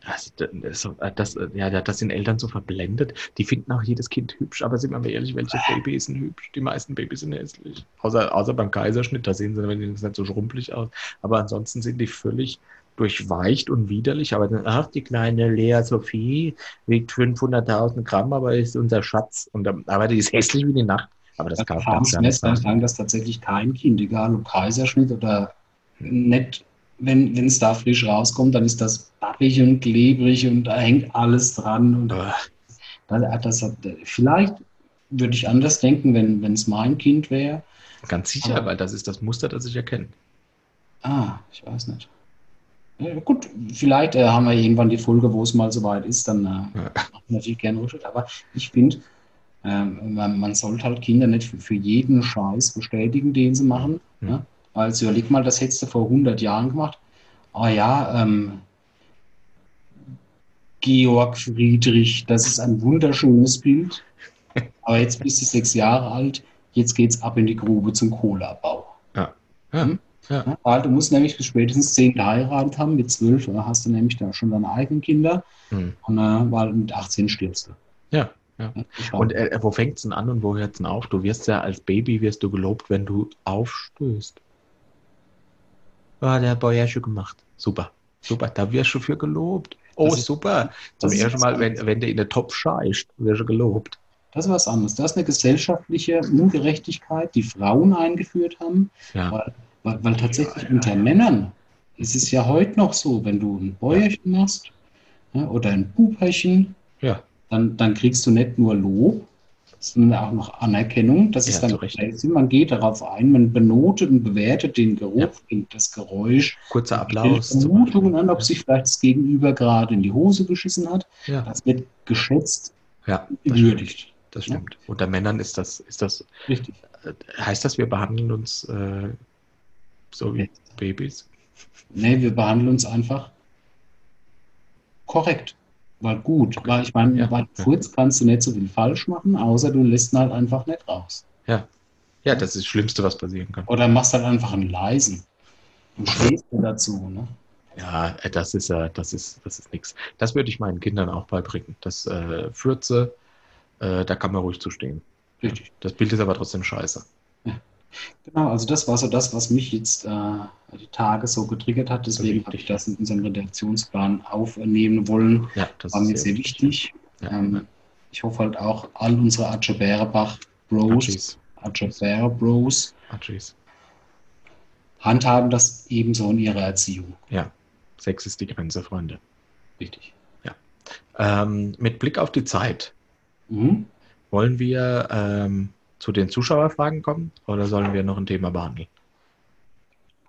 Das, das, das, ja, das sind Eltern so verblendet. Die finden auch jedes Kind hübsch. Aber sind wir mal ehrlich, welche Babys sind hübsch? Die meisten Babys sind hässlich. Außer, außer beim Kaiserschnitt, da sehen sie wenigstens nicht so schrumpelig aus. Aber ansonsten sind die völlig durchweicht und widerlich. Aber dann, ach, die kleine Lea Sophie wiegt 500.000 Gramm, aber ist unser Schatz. Und, dann- aber die ist hässlich wie die Nacht. Aber das kann anders dann sein. sagen das tatsächlich kein Kind, egal ob Kaiserschnitt oder nicht. Wenn wenn es da frisch rauskommt, dann ist das babbig und klebrig und da hängt alles dran. Und das, das hat, vielleicht würde ich anders denken, wenn es mein Kind wäre. Ganz sicher, Aber- weil das ist das Muster, das ich erkenne. Ah, ich weiß nicht. Ja, gut, vielleicht äh, haben wir irgendwann die Folge, wo es mal soweit ist, dann äh, machen wir natürlich gerne Rückschritt. Aber ich finde, ähm, man, man sollte halt Kinder nicht für, für jeden Scheiß bestätigen, den sie machen. Mhm. Ne? Also überleg mal, das hättest du vor 100 Jahren gemacht. Ah ja, ähm, Georg Friedrich, das ist ein wunderschönes Bild. <laughs> Aber jetzt bist du sechs Jahre alt, jetzt geht's ab in die Grube zum Kohleabbau. Ja. Hm? Ja. Ja, weil du musst nämlich bis spätestens zehn geheiratet haben, mit zwölf hast du nämlich da schon deine eigenen Kinder Hm. und äh, weil mit 18 stirbst du. Ja, ja. Ja, Und äh, wo fängt es denn an und wo hört es denn auf? Du wirst ja als Baby wirst du gelobt, wenn du aufstößt. Ah, der hat ja schon gemacht. Super, super. Da wirst du für gelobt. Oh, Das ist- super. Zum ist ersten was Mal, wenn, wenn du in den Topf scheißt, wirst du gelobt. Das ist was anderes. Das ist eine gesellschaftliche Ungerechtigkeit, die Frauen eingeführt haben, Ja, weil, weil, weil tatsächlich unter Männern ist es ja heute noch so, wenn du ein Bäuerchen machst ja, oder ein Puperchen, ja, dann, dann kriegst du nicht nur Lob, sondern auch noch Anerkennung. Das Ja, ist dann. Blödsinn. Man geht darauf ein, man benotet und bewertet den Geruch und das Geräusch. kurzer Applaus. Vermutungen an, ob sich vielleicht das Gegenüber gerade in die Hose geschissen hat. Ja, Das wird geschätzt, ja das, gewürdigt. das stimmt. Unter Männern ist das, ist das, Richtig. äh, heißt das, wir behandeln uns äh, so wie Babys? Nee, wir behandeln uns einfach korrekt. Weil gut, weil ich meine, Ja, bei ja. Furz kannst du nicht so viel falsch machen, außer du lässt ihn halt einfach nicht raus. Ja. Ja, das ist das Schlimmste, was passieren kann. Oder machst halt einfach einen leisen und stehst dir dazu. Ne? Ja, äh, das ist äh, das ist das ist nichts. Das würde ich meinen Kindern auch beibringen. Das äh, Fürze, äh, da kann man ruhig zu stehen. Richtig. Das Bild ist aber trotzdem scheiße. Genau, also das war so das, was mich jetzt äh, die Tage so getriggert hat. Deswegen habe ich das in unserem Redaktionsplan aufnehmen wollen. Ja, das War mir sehr wichtig. Ja. Ähm, ich hoffe halt auch all unsere Acheberebach Bros. Achabere Bros Achis. handhaben das ebenso in ihrer Erziehung. Ja, Sex ist die Grenze, Freunde. Richtig. Ähm, mit Blick auf die Zeit, Mhm. wollen wir ähm, zu den Zuschauerfragen kommen oder sollen wir noch ein Thema behandeln?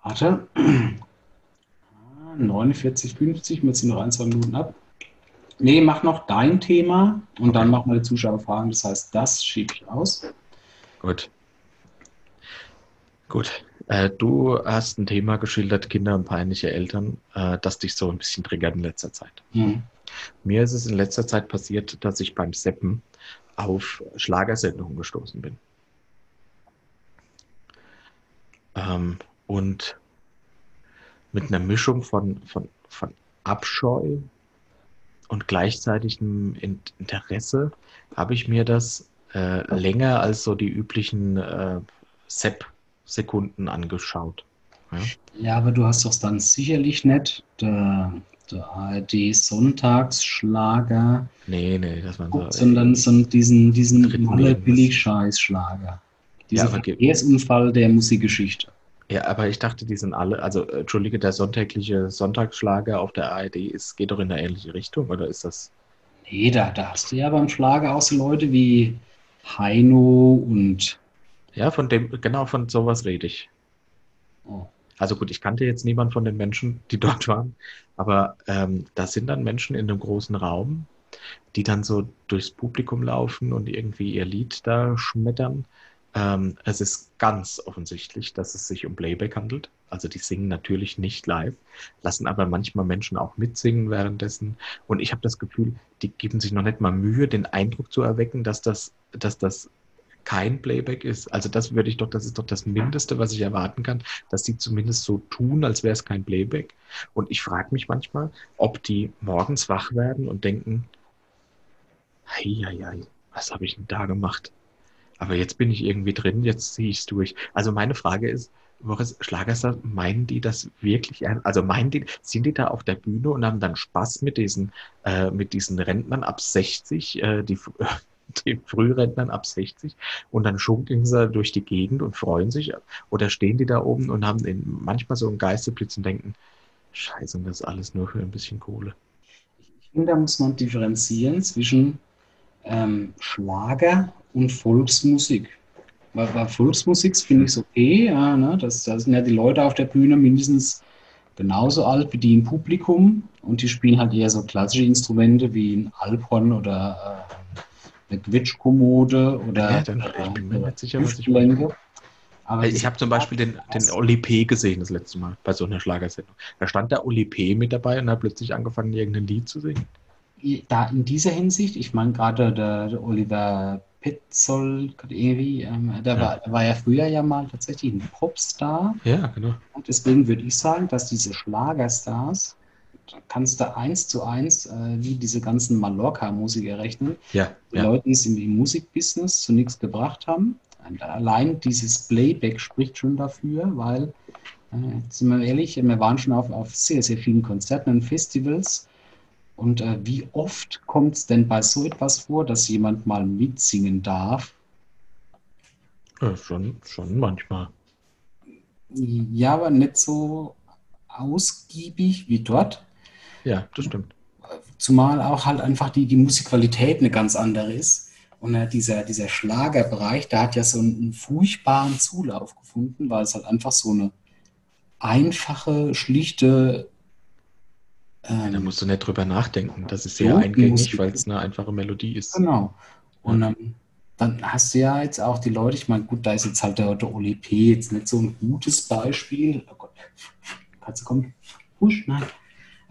Warte. Ah, 49, 50, wir ziehen noch ein, zwei Minuten ab. Nee, mach noch dein Thema und okay. dann machen wir die Zuschauerfragen. Das heißt, das schiebe ich aus. Gut. Gut. Äh, du hast ein Thema geschildert, Kinder und peinliche Eltern, äh, das dich so ein bisschen triggert in letzter Zeit. Mhm. Mir ist es in letzter Zeit passiert, dass ich beim Seppen auf Schlagersendungen gestoßen bin. Ähm, und mit einer Mischung von, von, von Abscheu und gleichzeitigem Interesse habe ich mir das äh, länger als so die üblichen äh, Sepp-Sekunden angeschaut. Ja? ja? aber du hast doch dann sicherlich nicht der, der ARD-Sonntagsschlager. Nee, nee, das war so. Sondern, sondern diesen, diesen Malle-Billig-Scheiß-Schlager. Dieser ja, Verkehrsunfall der Musikgeschichte. Ja, aber ich dachte, die sind alle, also äh, entschuldige, der sonntägliche Sonntagsschlager auf der ARD ist, geht doch in eine ähnliche Richtung, oder ist das? Nee, da, da hast du ja beim Schlager auch so Leute wie Heino und. Ja, von dem, genau von sowas rede ich. Oh. Also gut, ich kannte jetzt niemand von den Menschen, die dort waren, aber ähm, da sind dann Menschen in einem großen Raum, die dann so durchs Publikum laufen und irgendwie ihr Lied da schmettern ähm, es ist ganz offensichtlich, dass es sich um Playback handelt. Also die singen natürlich nicht live, lassen aber manchmal Menschen auch mitsingen währenddessen. Und ich habe das Gefühl, die geben sich noch nicht mal Mühe, den Eindruck zu erwecken, dass das, dass das kein Playback ist. Also das würde ich doch, das ist doch das Mindeste, was ich erwarten kann, dass sie zumindest so tun, als wäre es kein Playback. Und ich frage mich manchmal, ob die morgens wach werden und denken, hei, hei, hei, was habe ich denn da gemacht? Aber jetzt bin ich irgendwie drin, jetzt ziehe ich es durch. Also meine Frage ist, Boris Schlagerster, meinen die das wirklich? Also meinen die, sind die da auf der Bühne und haben dann Spaß mit diesen, äh, mit diesen Rentnern ab 60, äh, die, <laughs> den Frührentnern ab 60 und dann schunkeln sie durch die Gegend und freuen sich? Oder stehen die da oben und haben in, manchmal so einen Geisterblitz und denken, scheiße, das ist alles nur für ein bisschen Kohle? Ich finde, da muss man differenzieren zwischen ähm, Schlager und Volksmusik. Bei, bei Volksmusik finde ich es okay, ja, ne? das, da sind ja die Leute auf der Bühne mindestens genauso alt wie die im Publikum und die spielen halt eher so klassische Instrumente wie ein Alphorn oder äh, eine Quetschkommode oder ja, dann, ich bin mir nicht sicher, was ich meine. Aber ich habe zum Beispiel den, den Oli P. gesehen das letzte Mal bei so einer Schlagersendung. Da stand der Oli P. mit dabei und hat plötzlich angefangen, irgendein Lied zu singen. Da in dieser Hinsicht, ich meine gerade der, der Oliver Petzold, irgendwie, ähm, der, ja. war, der war ja früher ja mal tatsächlich ein Popstar. Ja, genau. Und deswegen würde ich sagen, dass diese Schlagerstars, kannst du eins zu eins äh, wie diese ganzen Mallorca-Musiker rechnen. Ja, die ja. Leute, die es in die Musikbusiness zu nichts gebracht haben. Und allein dieses Playback spricht schon dafür, weil, äh, sind wir ehrlich, wir waren schon auf, auf sehr, sehr vielen Konzerten und Festivals und äh, wie oft kommt es denn bei so etwas vor, dass jemand mal mitsingen darf? Ja, schon, schon manchmal. Ja, aber nicht so ausgiebig wie dort. Ja, das stimmt. Zumal auch halt einfach die, die Musikqualität eine ganz andere ist. Und äh, dieser, dieser Schlagerbereich, der hat ja so einen, einen furchtbaren Zulauf gefunden, weil es halt einfach so eine einfache, schlichte ähm, da musst du nicht drüber nachdenken. Das ist sehr eingängig, weil es eine einfache Melodie ist. Genau. Und ja. ähm, dann hast du ja jetzt auch die Leute, ich meine, gut, da ist jetzt halt der, der Oli P. jetzt nicht so ein gutes Beispiel. Oh Gott, kannst du kommen? Husch, nein.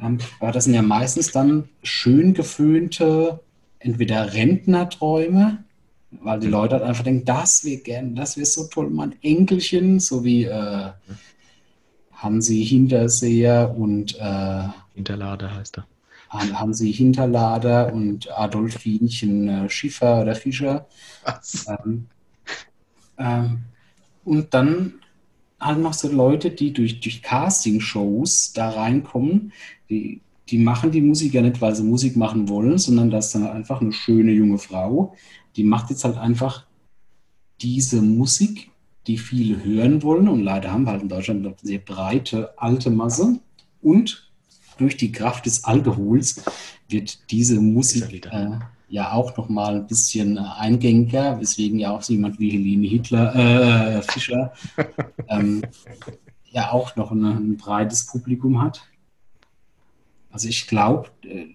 Ähm, aber das sind ja meistens dann schön geföhnte, entweder Rentnerträume, weil die Leute halt einfach denken, das wäre gern, das wäre so toll, mein Enkelchen, so wie äh, Hansi Hinterseher und äh, Hinterlader heißt er. Hansi Hinterlader und Adolfinchen äh, Schiffer oder Fischer. Was? Ähm, ähm, und dann halt noch so Leute, die durch, durch Casting-Shows da reinkommen, die, die machen die Musik ja nicht, weil sie Musik machen wollen, sondern das ist dann einfach eine schöne junge Frau, die macht jetzt halt einfach diese Musik, die viele hören wollen. Und leider haben wir halt in Deutschland eine sehr breite alte Masse. Und durch die Kraft des Alkohols wird diese Musik äh, ja auch noch mal ein bisschen äh, eingängiger, weswegen ja auch so jemand wie Helene Hitler, äh, Fischer <laughs> ähm, ja auch noch eine, ein breites Publikum hat. Also ich glaube, äh,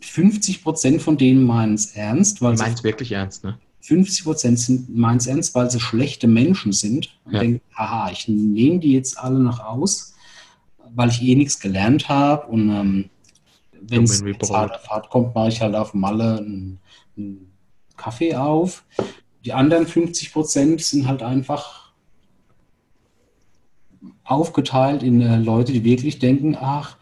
50 Prozent von denen meinen es ernst, weil sie meinst wirklich ernst, ne? 50 Prozent sind meinen es ernst, weil sie schlechte Menschen sind und Ja. denken, haha, ich nehme die jetzt alle noch aus, weil ich eh nichts gelernt habe und ähm, wenn es Dumm wie jetzt hart Brot. auf hart kommt, mache ich halt auf Malle einen, einen Kaffee auf. Die anderen 50 Prozent sind halt einfach aufgeteilt in äh, Leute, die wirklich denken, ach,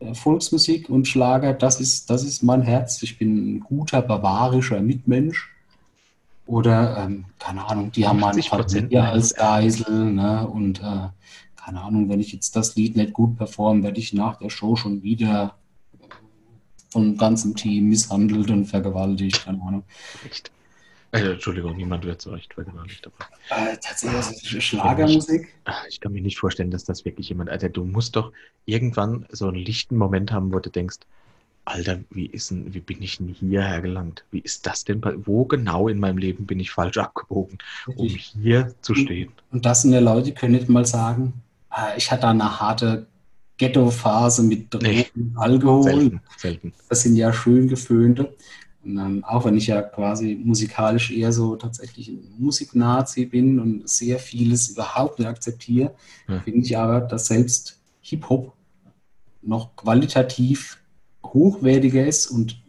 äh, Volksmusik und Schlager, das ist, das ist mein Herz. Ich bin ein guter, bavarischer Mitmensch. Oder, ähm, keine Ahnung, die haben meine 50% Familie meinen als. Geisel. Ne? Und äh, keine Ahnung, wenn ich jetzt das Lied nicht gut performe, werde ich nach der Show schon wieder vom ganzen Team misshandelt und vergewaltigt. Keine Ahnung. Echt? Äh, Entschuldigung, niemand wird so recht vergewaltigt. Aber Äh, tatsächlich, also Schlagermusik. Ah, ich kann mir nicht vorstellen, dass das wirklich jemand. Alter, du musst doch irgendwann so einen lichten Moment haben, wo du denkst, Alter, wie ist denn, wie bin ich denn hierher gelangt? Wie ist das denn? Wo genau in meinem Leben bin ich falsch abgebogen, um hier zu stehen? Und das sind ja Leute, die können nicht mal sagen, ah, ich hatte eine harte Ghetto-Phase mit Drogen, Nee. Alkohol. Selten, selten. Das sind ja schön geföhnte. Und, ähm, auch wenn ich ja quasi musikalisch eher so tatsächlich ein Musiknazi bin und sehr vieles überhaupt nicht akzeptiere, Ja. finde ich aber, dass selbst Hip-Hop noch qualitativ hochwertiger ist und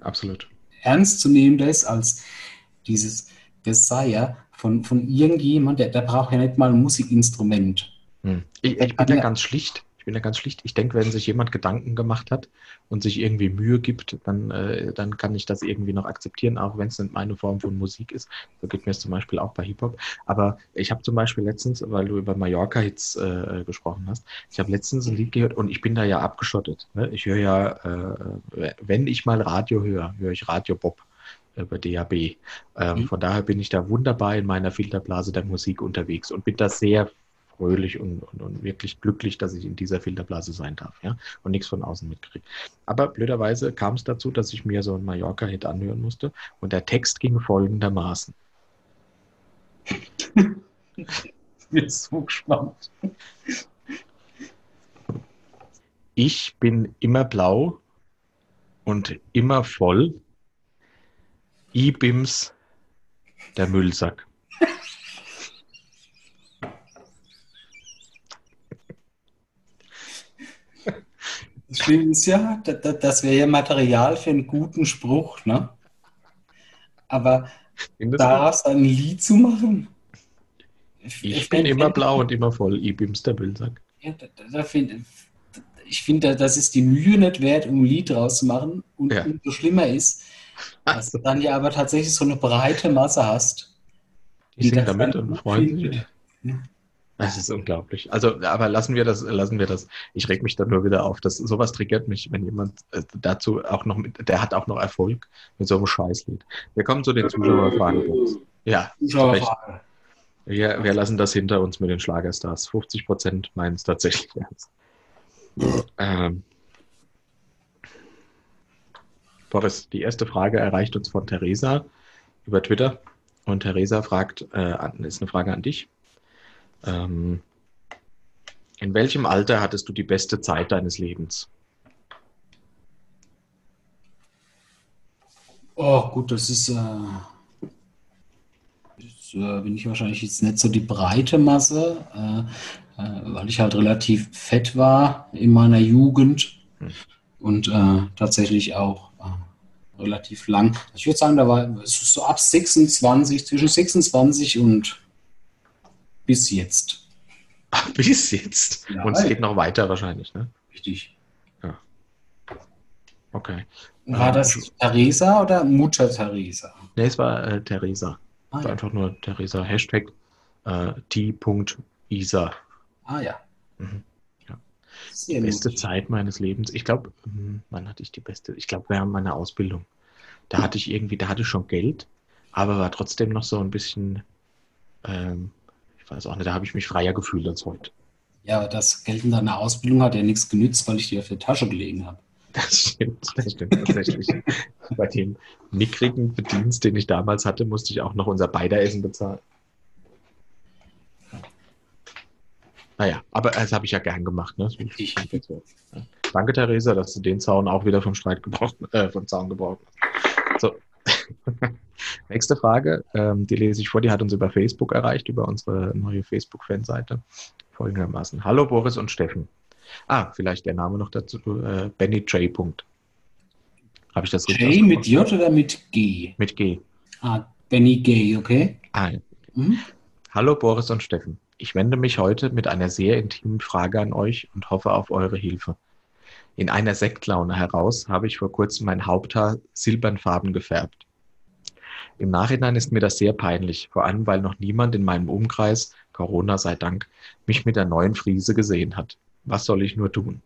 Absolut. ernstzunehmender ist als dieses Desire von, von irgendjemand, der, der braucht ja nicht mal ein Musikinstrument. Hm. Ich, ich bin da ganz schlicht. Ich bin da ganz schlicht. Ich denke, wenn sich jemand Gedanken gemacht hat und sich irgendwie Mühe gibt, dann, äh, dann kann ich das irgendwie noch akzeptieren, auch wenn es nicht meine Form von Musik ist. So geht mir es zum Beispiel auch bei Hip-Hop. Aber ich habe zum Beispiel letztens, weil du über Mallorca-Hits äh, gesprochen hast, ich habe letztens ein Lied gehört und ich bin da ja abgeschottet. Ne? Ich höre ja, äh, wenn ich mal Radio höre, höre ich Radio Bob über DAB. Ähm, Mhm. Von daher bin ich da wunderbar in meiner Filterblase der Musik unterwegs und bin da sehr fröhlich und, und, und wirklich glücklich, dass ich in dieser Filterblase sein darf, ja, und nichts von außen mitkriege. Aber blöderweise kam es dazu, dass ich mir so einen Mallorca-Hit anhören musste und der Text ging folgendermaßen. Ich <laughs> bin so gespannt. Ich bin immer blau und immer voll. I-Bims, der Müllsack. <laughs> Ist ja, da- da- das wäre ja Material für einen guten Spruch, ne? Aber daraus ein Lied zu machen? Ich bin immer blau und immer voll. I-Bims, der Müllsack. Ja, da, da, find, ich finde, das ist die Mühe nicht wert, um ein Lied draus zu machen. Und Ja. umso schlimmer ist, dass du dann ja aber tatsächlich so eine breite Masse hast. Ich singe das damit und gut freue findet. mich. Ja. Das ist unglaublich. Also, aber lassen wir das, lassen wir das. Ich reg mich da nur wieder auf. Das, sowas triggert mich, wenn jemand äh, dazu auch noch mit, der hat auch noch Erfolg mit so einem Scheißlied. Wir kommen zu den Zuschauerfragen. Ja, zu Recht. Zuschauerfrage. Wir, wir lassen das hinter uns mit den Schlagerstars. 50 Prozent meinen es tatsächlich ernst. Ähm, Boris, die erste Frage erreicht uns von Theresa über Twitter. Und Theresa fragt, äh, ist eine Frage an dich. Ähm, in welchem Alter hattest du die beste Zeit deines Lebens? Oh, gut, das ist, äh, das, äh, bin ich wahrscheinlich jetzt nicht so die breite Masse, äh, äh, weil ich halt relativ fett war in meiner Jugend Hm. und äh, tatsächlich auch äh, relativ lang. Ich würde sagen, da war es so ab 26, zwischen 26 und bis jetzt. Bis jetzt. Ja, Und es geht noch weiter wahrscheinlich, ne? Richtig. Okay. War das Theresa oder Mutter Theresa? Nee, es war äh, Theresa. Ah war ja. einfach nur Theresa, Hashtag äh, t.isa. Ah, ja. Mhm. Ja. Sehr Beste mutig. Zeit meines Lebens. Ich glaube, wann hatte ich die beste? Ich glaube, während meiner Ausbildung. Da hatte ich irgendwie, da hatte ich schon Geld, aber war trotzdem noch so ein bisschen, ähm, ich weiß auch nicht, da habe ich mich freier gefühlt als heute. Ja, aber das Geld in deiner Ausbildung hat ja nichts genützt, weil ich dir auf der Tasche gelegen habe. Das stimmt, das stimmt tatsächlich. <laughs> Bei dem mickrigen Verdienst, den ich damals hatte, musste ich auch noch unser Beideressen bezahlen. Naja, aber das habe ich ja gern gemacht. Ne? Ich-. Danke, Theresa, dass du den Zaun auch wieder vom Streit gebraucht, äh, vom Zaun gebraucht hast. So. <laughs> Nächste Frage, ähm, die lese ich vor, die hat uns über Facebook erreicht, über unsere neue Facebook-Fanseite. Folgendermaßen. Hallo Boris und Steffen. Ah, vielleicht der Name noch dazu, äh, Benny J. Punkt. Habe ich das richtig J mit J oder mit G? Mit G. Ah, Benny Gay, okay. Ah, mhm. Hallo Boris und Steffen. Ich wende mich heute mit einer sehr intimen Frage an euch und hoffe auf eure Hilfe. In einer Sektlaune heraus habe ich vor kurzem mein Haupthaar silbernfarben gefärbt. Im Nachhinein ist mir das sehr peinlich, vor allem weil noch niemand in meinem Umkreis, Corona sei Dank, mich mit der neuen Frise gesehen hat. Was soll ich nur tun?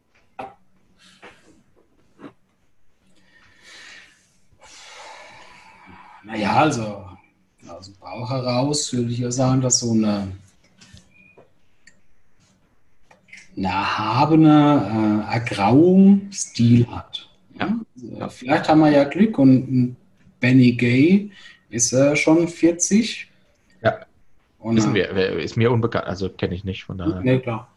Naja, also aus dem Bauch heraus würde ich ja sagen, dass so eine, eine erhabene äh, Ergrauung Stil hat. Ja? Also, vielleicht haben wir ja Glück und Benny Gay ist äh, schon 40. Ja. Und, Wissen wir, ist mir unbekannt, also kenne ich nicht von daher. Nee, klar.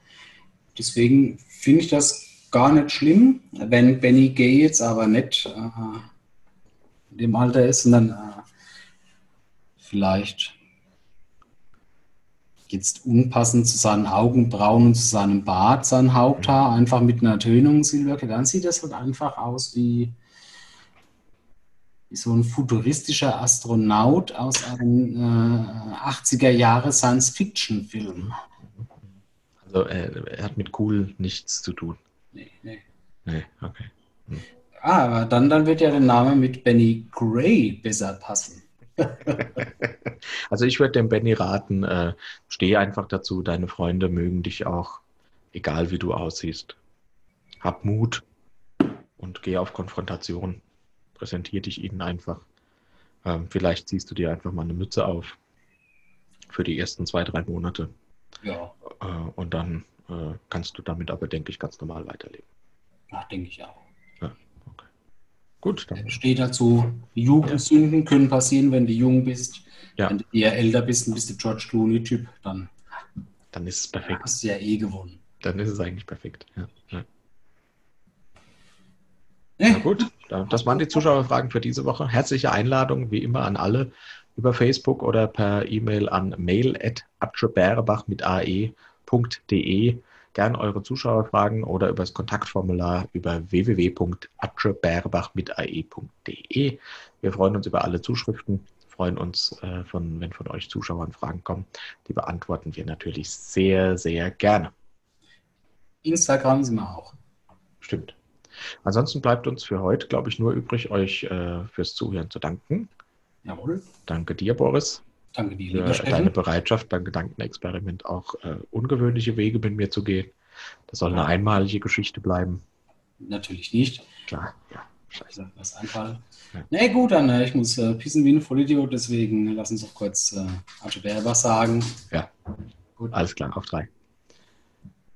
Deswegen finde ich das gar nicht schlimm, wenn Benny Gay jetzt aber nicht äh, in dem Alter ist und dann äh, vielleicht jetzt unpassend zu seinen Augenbrauen und zu seinem Bart, sein Haupthaar, einfach mit einer Tönung Silberke, dann sieht das halt einfach aus wie so ein futuristischer Astronaut aus einem äh, 80er Jahre Science-Fiction-Film. Also äh, er hat mit cool nichts zu tun. Nee, nee. Nee, okay. Hm. Ah, aber dann, dann wird ja der Name mit Benny Gray besser passen. <laughs> also ich würde dem Benny raten, äh, steh einfach dazu, deine Freunde mögen dich auch, egal wie du aussiehst. Hab Mut und geh auf Konfrontation. Präsentier dich ihnen einfach. Ähm, vielleicht ziehst du dir einfach mal eine Mütze auf für die ersten zwei, drei Monate. Ja. Äh, und dann äh, kannst du damit aber, denke ich, ganz normal weiterleben. Ja, denke ich auch. Gut, dann. Steht dazu, Jugendsünden ja. können passieren, wenn du jung bist. Ja. Wenn du eher älter bist und bist du George Clooney-Typ, dann, dann ist es perfekt. Hast du ja eh gewonnen. Dann ist es eigentlich perfekt. Ja. Na gut, <laughs> das waren die Zuschauerfragen für diese Woche. Herzliche Einladung, wie immer, an alle über Facebook oder per E-Mail an mail.abscheberbach mit ae.de gern eure Zuschauerfragen oder über das Kontaktformular über www.atscheberbach.ae.de. Wir freuen uns über alle Zuschriften, freuen uns, äh, von, wenn von euch Zuschauern Fragen kommen. Die beantworten wir natürlich sehr, sehr gerne. Instagram sind wir auch. Stimmt. Ansonsten bleibt uns für heute, glaube ich, nur übrig, euch äh, fürs Zuhören zu danken. Jawohl. Danke dir, Boris. Danke dir, für deine Bereitschaft beim Gedankenexperiment auch äh, ungewöhnliche Wege mit mir zu gehen. Das soll eine einmalige Geschichte bleiben. Natürlich nicht. Klar, ja. Scheiße. Was Einfall. Ja. Na nee, gut, dann äh, ich muss äh, pissen wie ein Vollidiot, deswegen lass uns doch kurz äh, Arche was sagen. Ja. Gut. Alles klar, auf drei.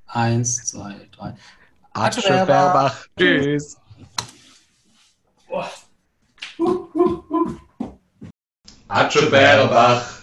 Eins, zwei, drei. Arche Bärbach. Tschüss. Boah. Uh. Atscheberbach.